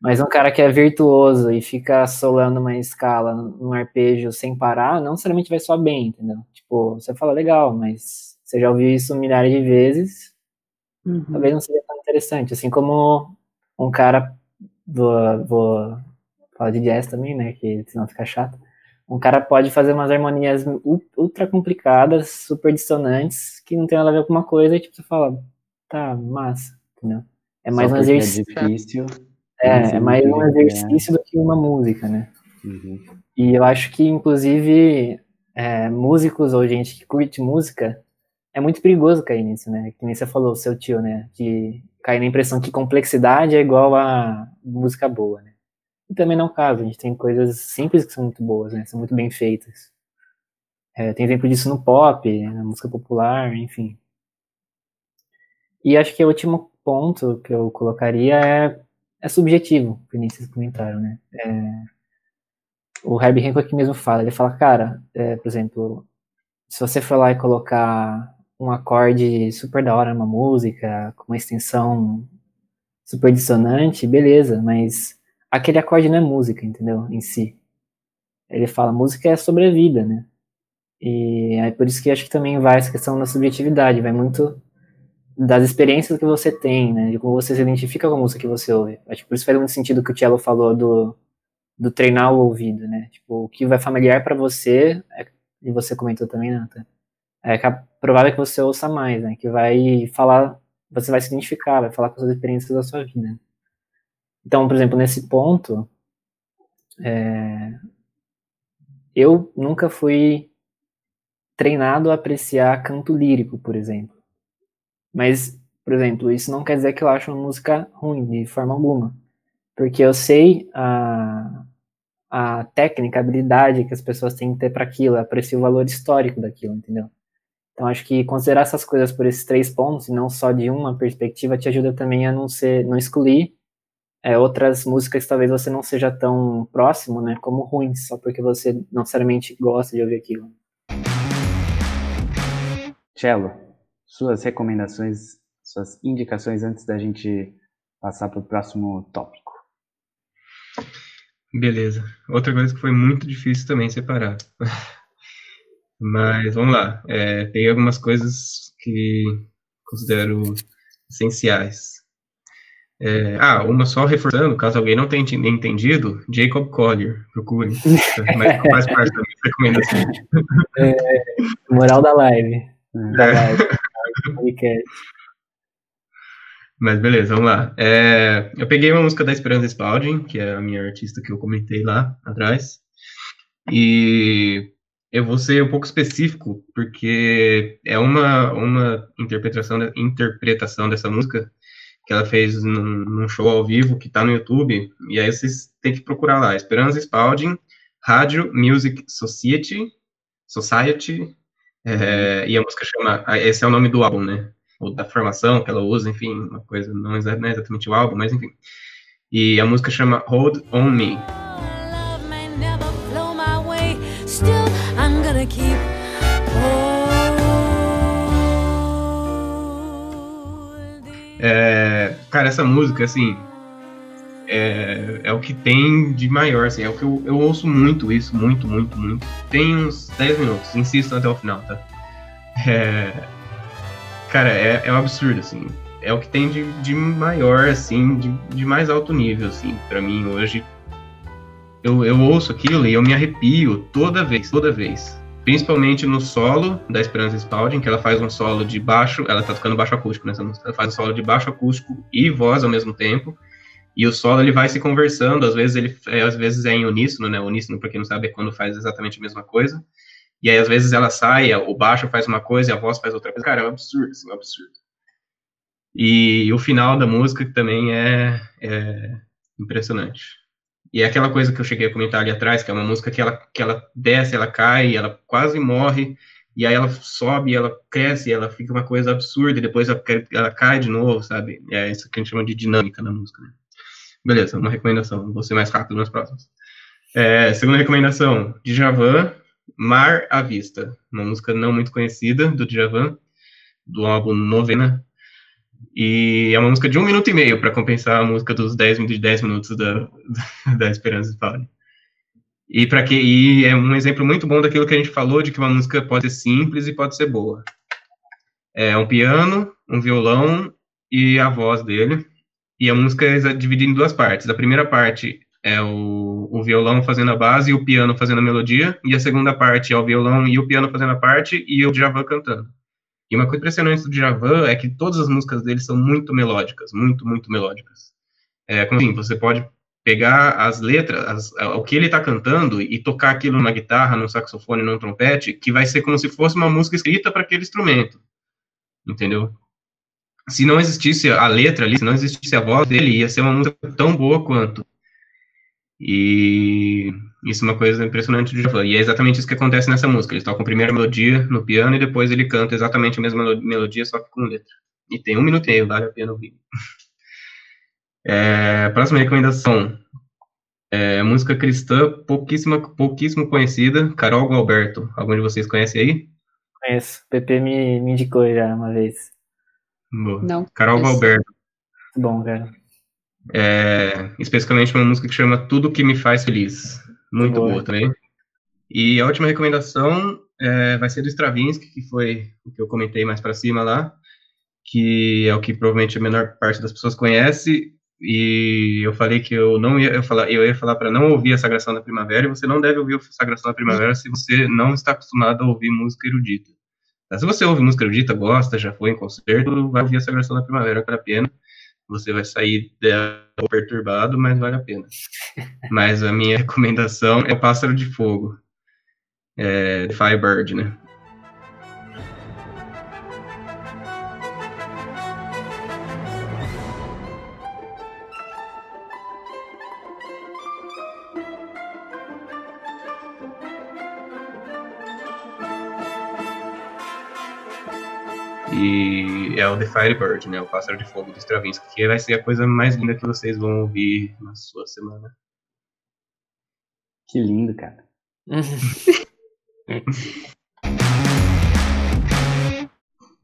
Mas um cara que é virtuoso e fica solando uma escala num arpejo sem parar, não necessariamente vai soar bem, entendeu? Tipo, você fala legal, mas você já ouviu isso milhares de vezes, Uhum. talvez não seja tão interessante. Assim como um cara, vou, vou falar de jazz também, né? Que senão fica chato. Um cara pode fazer umas harmonias ultra complicadas, super dissonantes, que não tem nada a ver com uma coisa, e tipo, você fala, tá, massa, entendeu? É mais Só um porque exercício. É difícil. É, é mais um que é- exercício do que uma música, né? Uhum. E eu acho que, inclusive, é, músicos ou gente que curte música, é muito perigoso cair nisso, né? Que nem você falou, seu tio, né? De cair na impressão que complexidade é igual a música boa, né? E também não é o caso, a gente tem coisas simples que são muito boas, né? São muito bem feitas. É, tem exemplo disso no pop, na música popular, enfim. E acho que o último ponto que eu colocaria é, é subjetivo, que nem vocês comentaram, né? É, o Herbie Hancock mesmo fala, ele fala, cara, é, por exemplo, se você for lá e colocar um acorde super da hora numa música, com uma extensão super dissonante, beleza, mas aquele acorde não é música, entendeu? Em si. Ele fala, música é sobre a vida, né? E é por isso que acho que também vai essa questão da subjetividade, vai muito das experiências que você tem, né? De como você se identifica com a música que você ouve. Acho que por isso faz muito sentido que o Cello falou do, do treinar o ouvido, né? Tipo, o que vai familiar para você, é, e você comentou também, Nata, é que é provável que você ouça mais, né? Que vai falar, você vai se identificar, vai falar com as experiências da sua vida. Então, por exemplo, nesse ponto, é, eu nunca fui treinado a apreciar canto lírico, por exemplo. Mas, por exemplo, isso não quer dizer que eu acho uma música ruim, de forma alguma. Porque eu sei a, a técnica, a habilidade que as pessoas têm que ter para aquilo, eu aprecio o valor histórico daquilo, entendeu? Então, acho que considerar essas coisas por esses três pontos, e não só de uma perspectiva, te ajuda também a não ser, não excluir é, outras músicas que talvez você não seja tão próximo, né, como ruins, só porque você não necessariamente gosta de ouvir aquilo. Cello, suas recomendações, suas indicações antes da gente passar para o próximo tópico. Beleza. Outra coisa que foi muito difícil também separar. Mas vamos lá. É, peguei algumas coisas que considero essenciais. É, ah, uma só reforçando, caso alguém não tenha enten- entendido, Jacob Collier, procure. Mas faz parte da minha recomendação. Moral da live. Da É. live. Podcast. Mas beleza, vamos lá. É, eu peguei uma música da Esperança Spalding, que é a minha artista que eu comentei lá atrás. E eu vou ser um pouco específico, porque é uma, uma interpretação, interpretação dessa música que ela fez num, num show ao vivo que tá no YouTube, e aí vocês têm que procurar lá, Esperança Spalding, Rádio Music Society, Society, é, e a música chama, esse é o nome do álbum, né, ou da formação que ela usa, enfim, uma coisa, não é exatamente o álbum, mas enfim, e a música chama Hold On Me. É, cara, essa música, assim, é, é o que tem de maior, assim, é o que eu, eu ouço muito isso, muito, muito, muito. Tem uns 10 minutos, insisto até o final, tá? É, cara, é, é um absurdo, assim. É o que tem de, de maior, assim, de, de mais alto nível, assim, pra mim hoje. Eu, eu ouço aquilo e eu me arrepio toda vez, toda vez. Principalmente no solo da Esperança Spalding, que ela faz um solo de baixo, ela tá tocando baixo acústico nessa música, ela faz um solo de baixo acústico e voz ao mesmo tempo. E o solo ele vai se conversando, às vezes ele é, às vezes é em uníssono, né? Uníssono, pra quem não sabe, é quando faz exatamente a mesma coisa. E aí, às vezes, ela sai, o baixo faz uma coisa e a voz faz outra coisa. Cara, é um absurdo, assim, é um absurdo. E o final da música também é, é impressionante. E é aquela coisa que eu cheguei a comentar ali atrás, que é uma música que ela, que ela desce, ela cai, ela quase morre, e aí ela sobe, ela cresce, ela fica uma coisa absurda, e depois ela, ela cai de novo, sabe? É isso que a gente chama de dinâmica na música, né? Beleza, uma recomendação, vou ser mais rápido nas próximas. É, segunda recomendação, Djavan, Mar à Vista, uma música não muito conhecida do Djavan, do álbum Novena, e é uma música de um minuto e meio para compensar a música dos 10, de 10 minutos da, da Esperança de Paulo. E para que e é um exemplo muito bom daquilo que a gente falou de que uma música pode ser simples e pode ser boa. É um piano, um violão e a voz dele. E a música é dividida em duas partes. A primeira parte é o, o violão fazendo a base e o piano fazendo a melodia, e a segunda parte é o violão e o piano fazendo a parte e o Djavan cantando. E uma coisa impressionante do Djavan é que todas as músicas dele são muito melódicas, muito, muito melódicas. É, como assim, você pode pegar as letras, as, o que ele está cantando e tocar aquilo numa guitarra, num saxofone, num trompete, que vai ser como se fosse uma música escrita para aquele instrumento. Entendeu? Se não existisse a letra ali, se não existisse a voz dele, ia ser uma música tão boa quanto. E isso é uma coisa impressionante do Djavan. E é exatamente isso que acontece nessa música. Ele toca a primeira melodia no piano e depois ele canta exatamente a mesma melodia, só que com letra. E tem um minuto e meio, vale a pena ouvir. É, próxima recomendação. É, música cristã pouquíssima, pouquíssimo conhecida, Carol Galberto. Algum de vocês conhece aí? Conheço. O PP me, me indicou já uma vez. Boa. Não. Carol. Muito bom, cara. É, especificamente uma música que chama Tudo Que Me Faz Feliz. Muito Boa. boa, também. E a última recomendação é, vai ser do Stravinsky, que foi o que eu comentei mais para cima lá, que é o que provavelmente a menor parte das pessoas conhece. E eu falei que eu não ia eu falar, eu ia falar para não ouvir a Sagração da Primavera, e você não deve ouvir a Sagração da Primavera se você não está acostumado a ouvir música erudita. Se você ouve música erudita, gosta, já foi em concerto, vai ouvir a Sagração da Primavera, vale a pena. Você vai sair dela perturbado, mas vale a pena. Mas a minha recomendação é o Pássaro de Fogo, é, Firebird, né? E é o The Firebird, né? O Pássaro de Fogo do Stravinsky, que vai ser a coisa mais linda que vocês vão ouvir na sua semana. Que lindo, cara.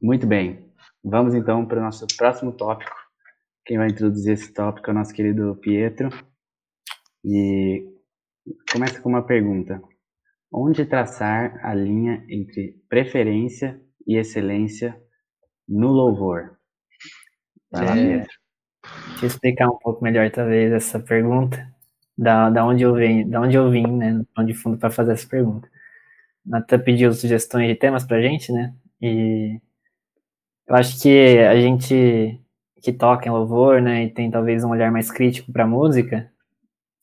Muito bem. Vamos então para o nosso próximo tópico. Quem vai introduzir esse tópico é o nosso querido Pietro. E começa com uma pergunta: Onde traçar a linha entre preferência e excelência no louvor? Vai lá, É. Pietro. Deixa eu explicar um pouco melhor, talvez, essa pergunta. Da, da onde eu venho, da onde eu vim, né? De fundo para fazer essa pergunta. Natan pediu sugestões de temas pra gente, né? E eu acho que a gente que toca em louvor, né, e tem talvez um olhar mais crítico para música,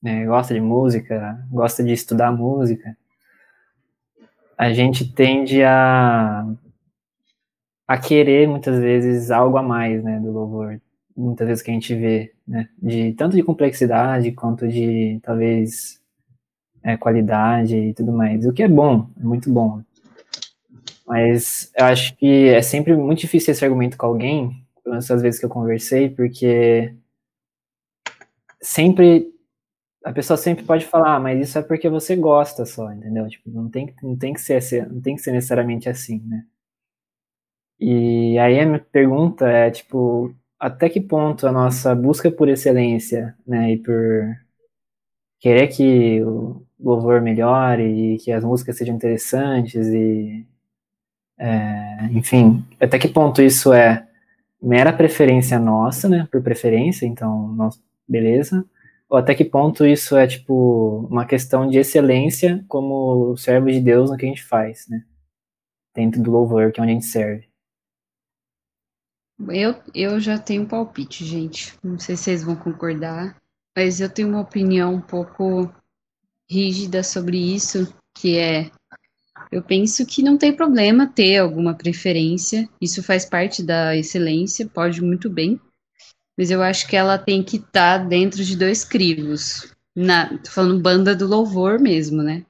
né, gosta de música, gosta de estudar música, a gente tende a, a querer muitas vezes algo a mais, né, do louvor. Muitas vezes que a gente vê, né, de tanto de complexidade quanto de talvez é, qualidade e tudo mais. O que é bom, é muito bom. Mas eu acho que é sempre muito difícil esse argumento com alguém, pelo menos as vezes que eu conversei, porque sempre a pessoa sempre pode falar, ah, mas isso é porque você gosta só, entendeu? Tipo, não tem, não tem que ser não tem que ser necessariamente assim, né? E aí a minha pergunta é, tipo, até que ponto a nossa busca por excelência, né, e por querer que o louvor melhore e que as músicas sejam interessantes e é, enfim, até que ponto isso é mera preferência nossa, né, por preferência, então, beleza, ou até que ponto isso é, tipo, uma questão de excelência como servo de Deus no que a gente faz, né, dentro do louvor, que é onde a gente serve. Eu, eu já tenho um palpite, gente. Não sei se vocês vão concordar, mas eu tenho uma opinião um pouco rígida sobre isso, que é eu penso que não tem problema ter alguma preferência, isso faz parte da excelência, pode muito bem, mas eu acho que ela tem que estar dentro de dois crivos. Na, tô falando banda do louvor mesmo, né?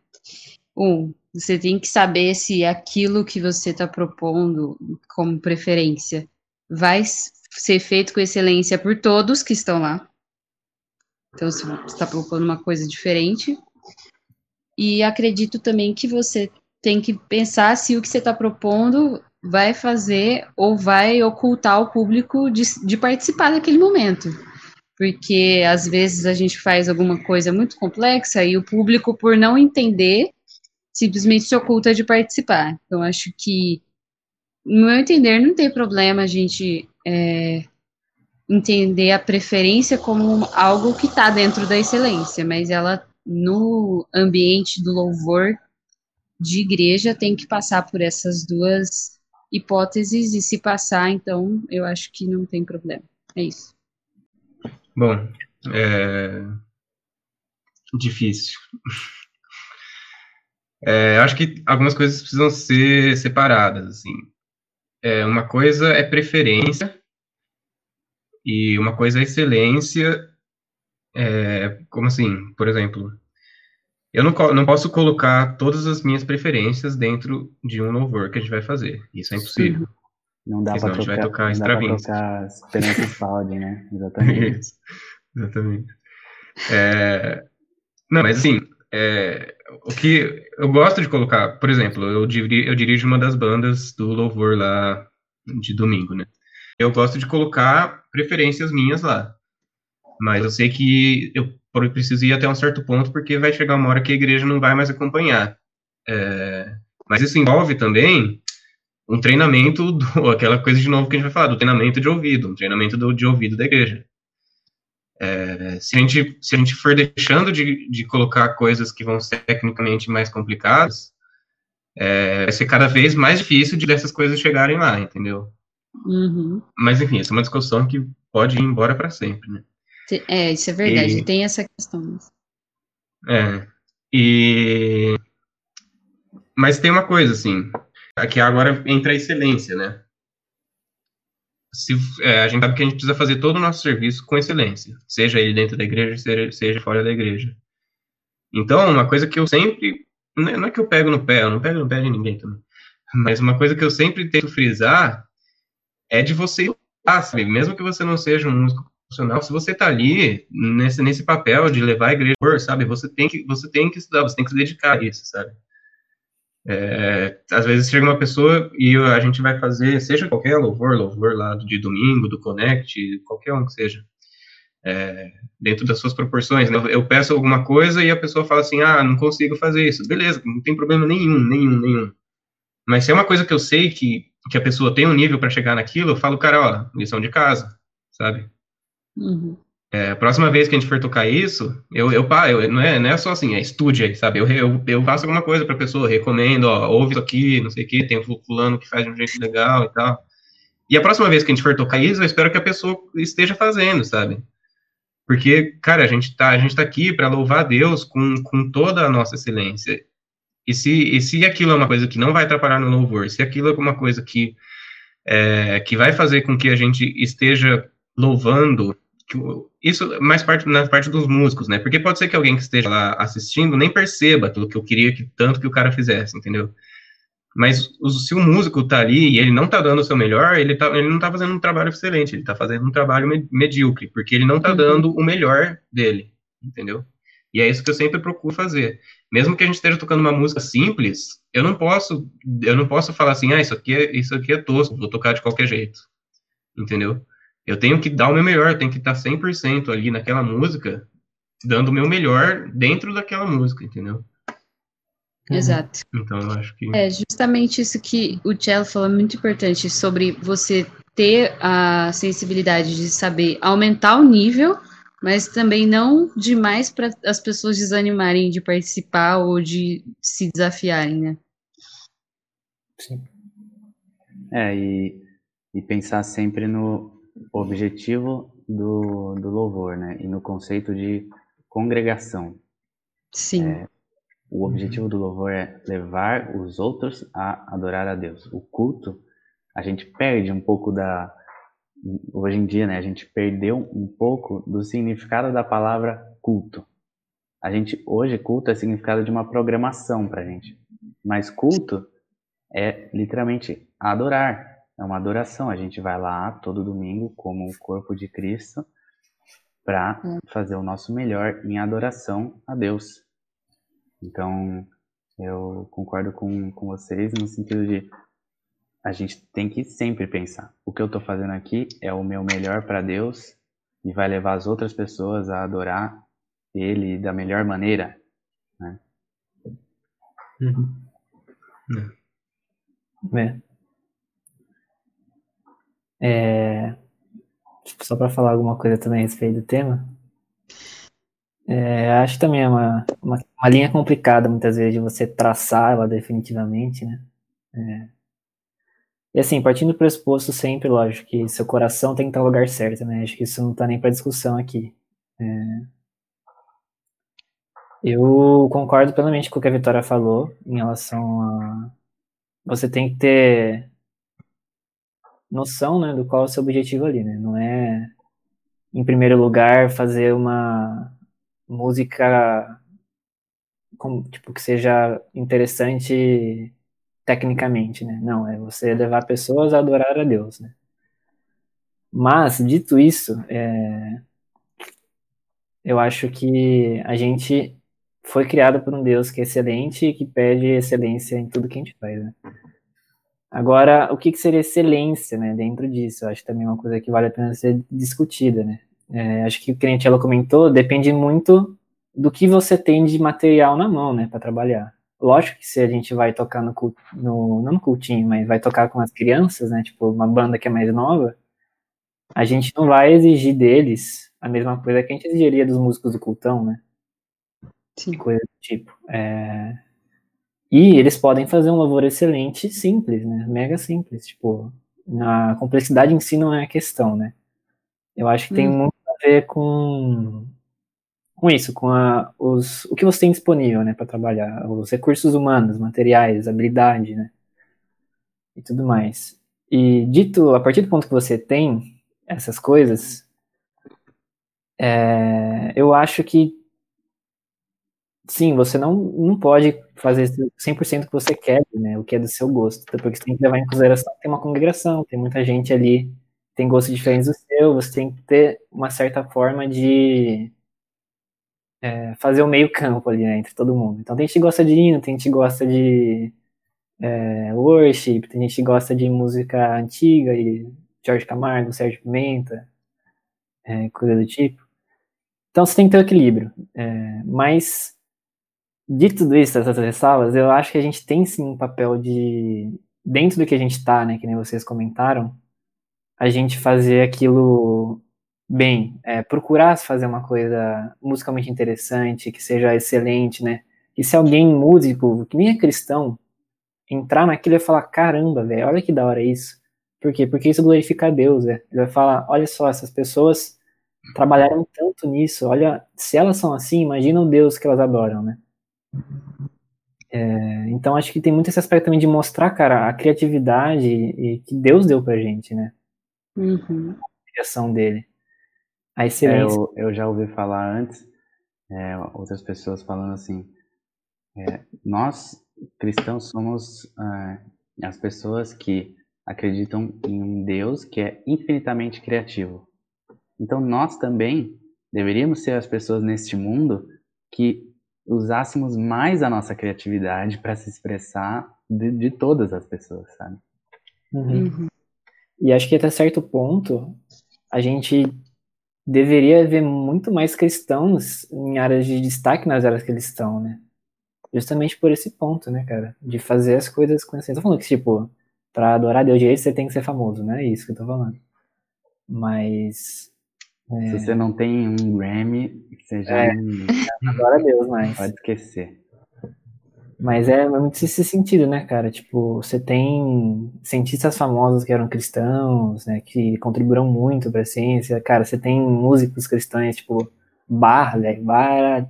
Um, você tem que saber se aquilo que você está propondo como preferência vai ser feito com excelência por todos que estão lá. Então, você está propondo uma coisa diferente. E acredito também que você tem que pensar se o que você está propondo vai fazer ou vai ocultar o público de, de participar daquele momento. Porque às vezes a gente faz alguma coisa muito complexa e o público, por não entender, simplesmente se oculta de participar. Então, acho que, no meu entender, não tem problema a gente é, entender a preferência como algo que está dentro da excelência, mas ela, no ambiente do louvor de igreja, tem que passar por essas duas hipóteses, e se passar, então, eu acho que não tem problema. É isso. Bom, é... difícil. É, acho que algumas coisas precisam ser separadas, assim. É, uma coisa é preferência e uma coisa é excelência. É, como assim? Por exemplo, eu não, não posso colocar todas as minhas preferências dentro de um louvor que a gente vai fazer. Isso é impossível. Não dá Porque pra senão a gente vai tocar, tocar não dá pra tocar Spaldi, né? Exatamente. Exatamente. É, não, mas assim, é, o que eu gosto de colocar, por exemplo, eu, diri- eu dirijo uma das bandas do louvor lá de domingo, né? Eu gosto de colocar preferências minhas lá, mas eu sei que eu preciso ir até um certo ponto porque vai chegar uma hora que a igreja não vai mais acompanhar. É, mas isso envolve também um treinamento, do, aquela coisa de novo que a gente vai falar, do treinamento de ouvido, um treinamento do, de ouvido da igreja. É, se, a gente, se a gente for deixando de, de colocar coisas que vão ser tecnicamente mais complicadas, é, vai ser cada vez mais difícil de dessas coisas chegarem lá, entendeu? Uhum. Mas enfim, essa é uma discussão que pode ir embora para sempre, né? É, isso é verdade, E- tem essa questão. É. E. Mas tem uma coisa, assim. Aqui agora entra a excelência, né? Se, é, a gente sabe que a gente precisa fazer todo o nosso serviço com excelência, seja ele dentro da igreja, seja, seja fora da igreja. Então, uma coisa que eu sempre. Não é é que eu pego no pé, eu não pego no pé de ninguém também. Mas uma coisa que eu sempre tento frisar é de você lá, sabe? Mesmo que você não seja um músico profissional, se você tá ali nesse, nesse papel de levar a igreja, sabe? Você tem que você tem que estudar, você tem que se dedicar a isso, sabe? É, às vezes chega uma pessoa e a gente vai fazer, seja qualquer louvor, louvor lá de domingo, do Connect, qualquer um que seja, é, dentro das suas proporções. né? Eu peço alguma coisa e a pessoa fala assim, ah, não consigo fazer isso. Beleza, não tem problema nenhum, nenhum, nenhum. Mas se é uma coisa que eu sei que, que a pessoa tem um nível para chegar naquilo, eu falo, cara, ó, lição de casa, sabe? Uhum. É, próxima vez que a gente for tocar isso, eu, eu, eu- não, é, não é só assim, é estude aí, sabe? Eu, eu, eu faço alguma coisa pra pessoa, recomendo, ó, ouve isso aqui, não sei o que, tem um fulano que faz de um jeito legal e tal. E a próxima vez que a gente for tocar isso, eu espero que a pessoa esteja fazendo, sabe? Porque, cara, a gente tá, a gente tá aqui para louvar Deus com, com toda a nossa excelência. E se, e se aquilo é uma coisa que não vai atrapalhar no louvor, se aquilo é uma coisa que, é, que vai fazer com que a gente esteja louvando, que isso mais parte na parte dos músicos, né? Porque pode ser que alguém que esteja lá assistindo nem perceba aquilo que eu queria que tanto que o cara fizesse, entendeu? Mas se o músico tá ali e ele não tá dando o seu melhor, ele, tá, ele não tá fazendo um trabalho excelente, ele tá fazendo um trabalho me- medíocre, porque ele não tá Uhum. dando o melhor dele, entendeu? E é isso que eu sempre procuro fazer. Mesmo que a gente esteja tocando uma música simples, eu não posso, eu não posso falar assim, ah, isso aqui é, isso aqui é tosco, vou tocar de qualquer jeito. Entendeu? Eu tenho que dar o meu melhor, eu tenho que estar 100% ali naquela música, dando o meu melhor dentro daquela música, entendeu? Exato. Então eu acho que É justamente isso que o Cello falou, é muito importante, sobre você ter a sensibilidade de saber aumentar o nível, mas também não demais para as pessoas desanimarem de participar ou de se desafiarem, né? Sim. É, e, e pensar sempre no objetivo do, do louvor, né? E no conceito de congregação. Sim, O objetivo do louvor é levar os outros a adorar a Deus. O culto, a gente perde um pouco da. Hoje em dia, né? A gente perdeu um pouco do significado da palavra culto. A gente, hoje, culto é significado de uma programação pra gente. Mas culto é literalmente adorar. É uma adoração. A gente vai lá todo domingo como o corpo de Cristo para fazer o nosso melhor em adoração a Deus. Então, eu concordo com, com vocês no sentido de a gente tem que sempre pensar: o que eu estou fazendo aqui é o meu melhor para Deus e vai levar as outras pessoas a adorar Ele da melhor maneira. Uhum. É. É, tipo, só para falar alguma coisa também a respeito do tema, é, acho também é uma, uma, uma linha complicada muitas vezes de você traçar ela definitivamente, né? É. E assim, partindo do pressuposto sempre, lógico, que seu coração tem que estar no lugar certo, né? Acho que isso não está nem para discussão aqui. É, eu concordo plenamente com o que a Vitória falou em relação a você tem que ter noção, né, do qual é o seu objetivo ali, né? Não é, em primeiro lugar, fazer uma música com, tipo, que seja interessante tecnicamente, né? Não, é você levar pessoas a adorar a Deus, né? Mas, dito isso, é, eu acho que a gente foi criado por um Deus que é excelente e que pede excelência em tudo que a gente faz, né? Agora, o que, que seria excelência, né, dentro disso? Eu acho também uma coisa que vale a pena ser discutida, né? É, acho que o que a gente ela comentou depende muito do que você tem de material na mão, né, para trabalhar. Lógico que se a gente vai tocar no, no não no cultinho, mas vai tocar com as crianças, né, tipo uma banda que é mais nova, a gente não vai exigir deles a mesma coisa que a gente exigiria dos músicos do cultão, né? sim. coisa do tipo. É, E eles podem fazer um louvor excelente, simples, né? Mega simples. Tipo, na complexidade em si não é a questão, né? Eu acho que tem Hum. muito a ver com, com isso, com a, os, o que você tem disponível, né, para trabalhar, os recursos humanos, materiais, habilidade, né? E tudo mais. E dito, a partir do ponto que você tem essas coisas, é, eu acho que sim, você não, não pode fazer 100% o que você quer, né, o que é do seu gosto, até porque você tem que levar em consideração que tem uma congregação, tem muita gente ali, tem gostos diferentes do seu, você tem que ter uma certa forma de é, fazer o meio campo ali, né, entre todo mundo. Então tem gente que gosta de hino, tem gente que gosta de é, worship, tem gente que gosta de música antiga, e Jorge Camargo, Sérgio Pimenta, é, coisa do tipo. Então você tem que ter o equilíbrio. Mas, dito tudo isso, essas ressalvas, eu acho que a gente tem sim um papel de, dentro do que a gente está, né, que nem vocês comentaram, a gente fazer aquilo bem, é, procurar fazer uma coisa musicalmente interessante, que seja excelente, né? E se alguém músico, que nem é cristão, entrar naquilo e falar, caramba, velho, olha que da hora isso. Por quê? Porque isso glorifica a Deus, né? Ele vai falar, olha só, essas pessoas trabalharam tanto nisso, olha, se elas são assim, imagina o Deus que elas adoram, né? É, então acho que tem muito esse aspecto também de mostrar, cara, a criatividade e que Deus deu pra gente, né? Uhum. A criação dele. A É, excelência. eu, eu já ouvi falar antes, é, outras pessoas falando assim, é, nós cristãos somos ah, as pessoas que acreditam em um Deus que é infinitamente criativo. Então nós também deveríamos ser as pessoas neste mundo que usássemos mais a nossa criatividade para se expressar de, de todas as pessoas, sabe? Uhum. Uhum. E acho que até certo ponto a gente deveria ver muito mais cristãos em áreas de destaque nas áreas que eles estão, né? Justamente por esse ponto, né, cara? De fazer as coisas com assim. Tô falando que, tipo, pra adorar Deus direito você tem que ser famoso, né? É isso que eu tô falando. Mas. Se você não tem um Grammy, você já É. não Adora Deus, mas. pode esquecer. Mas é muito esse sentido, né, cara? Tipo, você tem cientistas famosos que eram cristãos, né, que contribuíram muito para a ciência. Cara, você tem músicos cristãos, tipo, Bach, né? Era...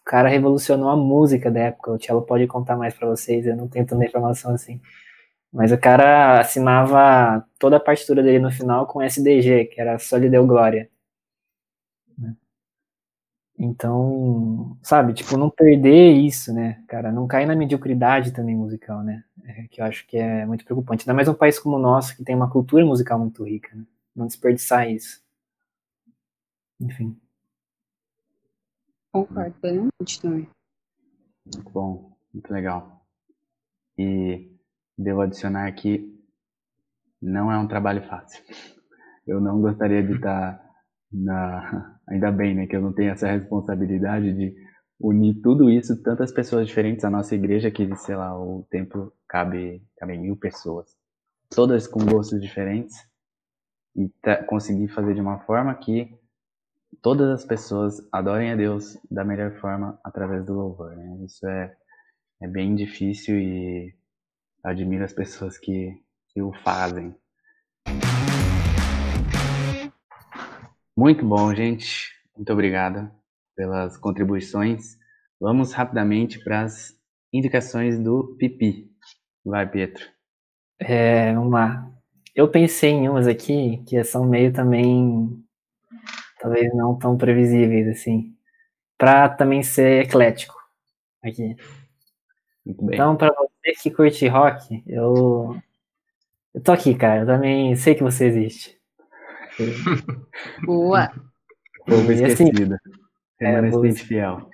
O cara revolucionou a música da época. O Cello pode contar mais para vocês, eu não tenho tanta informação assim. Mas o cara assinava toda a partitura dele no final com SDG, que era Só lhe deu glória. Então, sabe, tipo, não perder isso, né, cara, não cair na mediocridade também musical, né, é, que eu acho que é muito preocupante. Ainda mais um país como o nosso, que tem uma cultura musical muito rica, né, não desperdiçar isso. Enfim. Concordo plenamente também. Muito bom, muito legal. E devo adicionar aqui, não é um trabalho fácil. Eu não gostaria de estar na. Ainda bem, né, que eu não tenho essa responsabilidade de unir tudo isso, tantas pessoas diferentes. A nossa igreja, que, sei lá, o templo cabe, cabe mil pessoas, todas com gostos diferentes, e tá- conseguir fazer de uma forma que todas as pessoas adorem a Deus da melhor forma através do louvor. Né? Isso é, é bem difícil e admiro as pessoas que, que o fazem. Muito bom, gente. Muito obrigado pelas contribuições. Vamos rapidamente para as indicações do Pipi. Vai, Pietro. É, vamos lá. Eu pensei em umas aqui que são meio também, talvez não tão previsíveis, assim, pra também ser eclético aqui. Muito bem. Então, pra você que curte rock, eu, eu tô aqui, cara. Eu também sei que você existe. Boa. Povo assim, esquecido. é, Remanescente vou- fiel.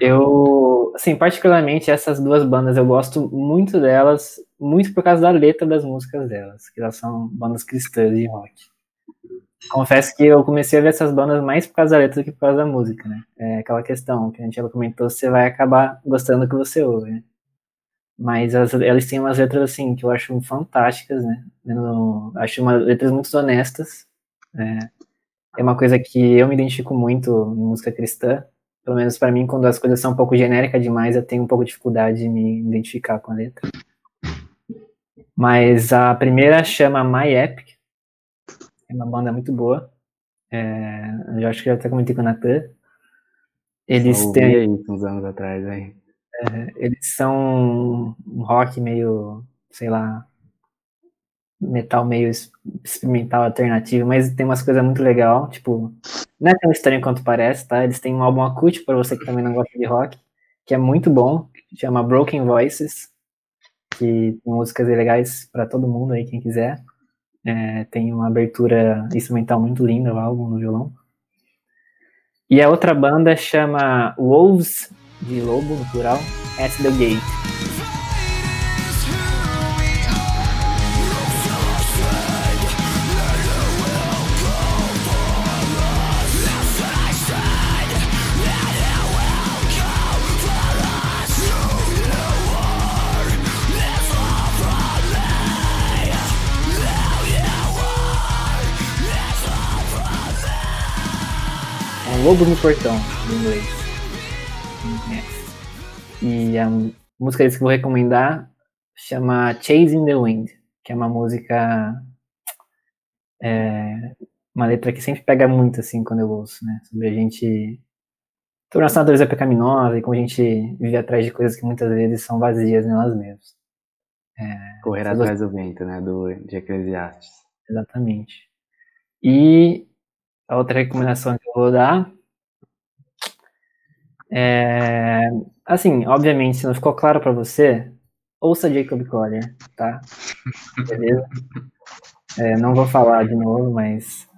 Eu, assim, particularmente essas duas bandas, eu gosto muito delas, muito por causa da letra das músicas delas, que elas são bandas cristãs de rock. Confesso que eu comecei a ver essas bandas mais por causa da letra do que por causa da música, né? É aquela questão que a gente já comentou, você vai acabar gostando do que você ouve, né? Mas elas, elas têm umas letras, assim, que eu acho fantásticas, né? Eu acho umas letras muito honestas. É, é uma coisa que eu me identifico muito em música cristã, pelo menos pra mim, quando as coisas são um pouco genéricas demais, eu tenho um pouco de dificuldade de me identificar com a letra. Mas a primeira chama My Epic, é uma banda muito boa. É, eu acho que já até comentei com o Natan. Eles têm, isso uns anos atrás aí. eles são um rock meio, sei lá, metal meio experimental alternativo, mas tem umas coisas muito legal, tipo, não é tão estranho quanto parece, tá? Eles têm um álbum acústico para você que também não gosta de rock, que é muito bom, chama Broken Voices, que tem músicas legais para todo mundo aí, quem quiser. É, tem uma abertura instrumental muito linda, o álbum no violão. E a outra banda chama Wolves, de lobo no plural, at the Gate. Lobo no portão, em inglês. E a música que eu vou recomendar chama Chasing the Wind, que é uma música. é, uma letra que sempre pega muito, assim, quando eu ouço, né? Sobre a gente sobre nossa natureza pecaminosa e como a gente vive atrás de coisas que muitas vezes são vazias em nós mesmos. Correr atrás do vento, né? Do, de Eclesiastes. Exatamente. E a outra recomendação que eu vou dar é, assim, obviamente, se não ficou claro para você, ouça Jacob Collier, tá? Beleza? É, não vou falar de novo, mas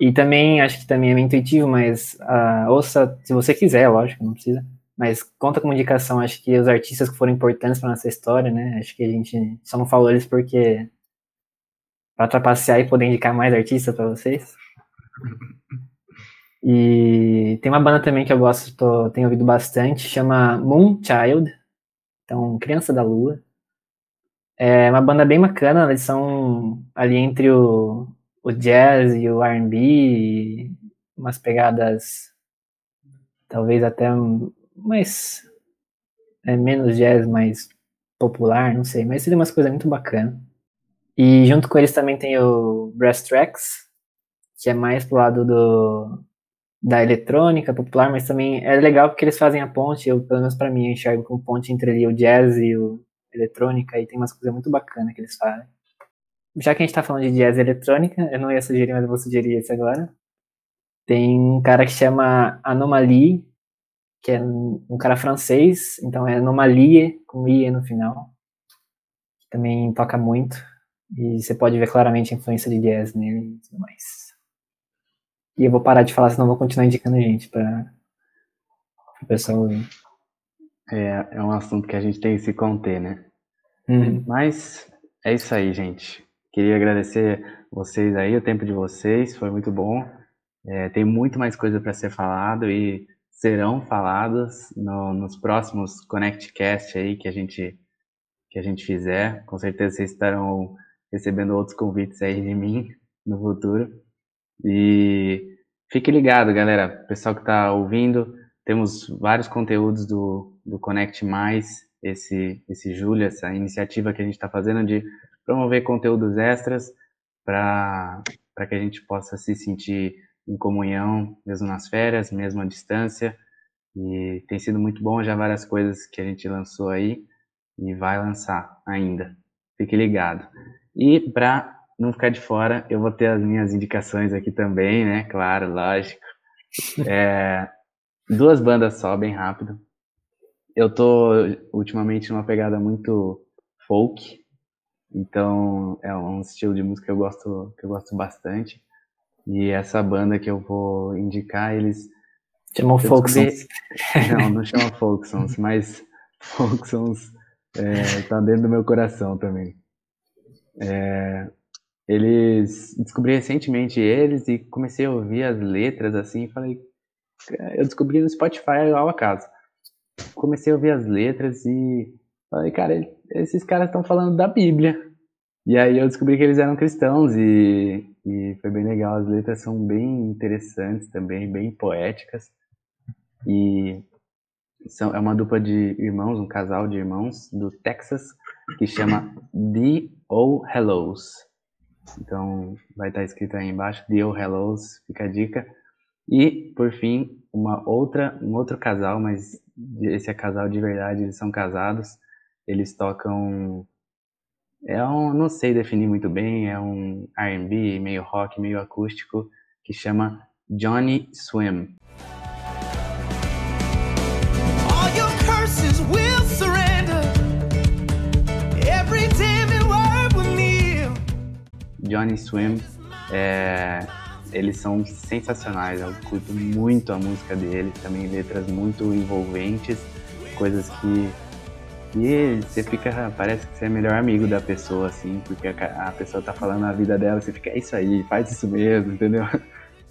e também acho que também é meio intuitivo, mas ah, ouça se você quiser, lógico, não precisa. Mas conta como indicação, acho que os artistas que foram importantes para nossa história, né? Acho que a gente só não falou eles porque para trapacear e poder indicar mais artistas para vocês. E tem uma banda também que eu gosto, tô, tenho ouvido bastante, chama Moonchild, então Criança da Lua. É uma banda bem bacana, eles são ali entre o, o jazz e o R&B, umas pegadas talvez até mais é, menos jazz, mais popular, não sei, mas seria umas coisas muito bacanas. E junto com eles também tem o Brass Tracks, que é mais pro lado do, da eletrônica popular, mas também é legal porque eles fazem a ponte, eu, pelo menos pra mim, eu enxergo como ponte entre o jazz e o eletrônica, e tem umas coisas muito bacanas que eles fazem. Já que a gente tá falando de jazz e eletrônica, eu não ia sugerir, mas eu vou sugerir esse agora. Tem um cara que chama Anomalie, que é um cara francês, então é Anomalie, com IE no final. Também toca muito, e você pode ver claramente a influência de jazz nele e tudo mais. E eu vou parar de falar, senão eu vou continuar indicando gente para o pessoal ouvir. É, é um assunto que a gente tem que se conter, né? Uhum. Mas é isso aí, gente. Queria agradecer vocês aí, o tempo de vocês, foi muito bom. É, tem muito mais coisa para ser falado e serão faladas no- nos próximos ConnectCast aí que a gente que a gente fizer. Com certeza vocês estarão recebendo outros convites aí de mim no futuro. E fique ligado, galera. Pessoal que está ouvindo, temos vários conteúdos do, do Connect Mais, esse, esse julho, essa iniciativa que a gente está fazendo de promover conteúdos extras para que a gente possa se sentir em comunhão, mesmo nas férias, mesmo à distância. E tem sido muito bom já várias coisas que a gente lançou aí e vai lançar ainda. Fique ligado. E para não ficar de fora, eu vou ter as minhas indicações aqui também, né? Claro, lógico. É, duas bandas só, bem rápido. Eu tô ultimamente numa pegada muito folk, então é um estilo de música que eu gosto, que eu gosto bastante. E essa banda que eu vou indicar, eles Chamou eu Folksons. descobri- Não, não chama Folksons, mas Folksons é, tá dentro do meu coração também. É, eles descobri recentemente eles e comecei a ouvir as letras assim e falei, eu descobri no Spotify ao acaso. Comecei a ouvir as letras e falei, cara, esses caras estão falando da Bíblia. E aí eu descobri que eles eram cristãos e, e foi bem legal. As letras são bem interessantes também, bem poéticas. E são, é uma dupla de irmãos, um casal de irmãos do Texas que chama The Oh Hellos. Então vai estar escrito aí embaixo Oh Hellos, fica a dica. E por fim, uma outra, um outro casal, mas esse é casal de verdade, eles são casados. Eles tocam é um, não sei definir muito bem, é um R&B, meio rock, meio acústico, que chama Johnny Swim. Johnny Swim, é, eles são sensacionais, eu curto muito a música deles, também letras muito envolventes, coisas que, que você fica, parece que você é melhor amigo da pessoa, assim, porque a, a pessoa tá falando a vida dela, você fica, é isso aí, faz isso mesmo, entendeu?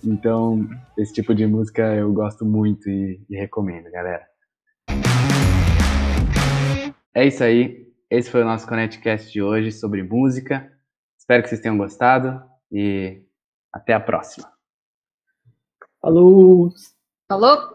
Então, esse tipo de música eu gosto muito e, e recomendo, galera. É isso aí. Esse foi o nosso ConnectCast de hoje sobre música. Espero que vocês tenham gostado e até a próxima. Falou! Falou?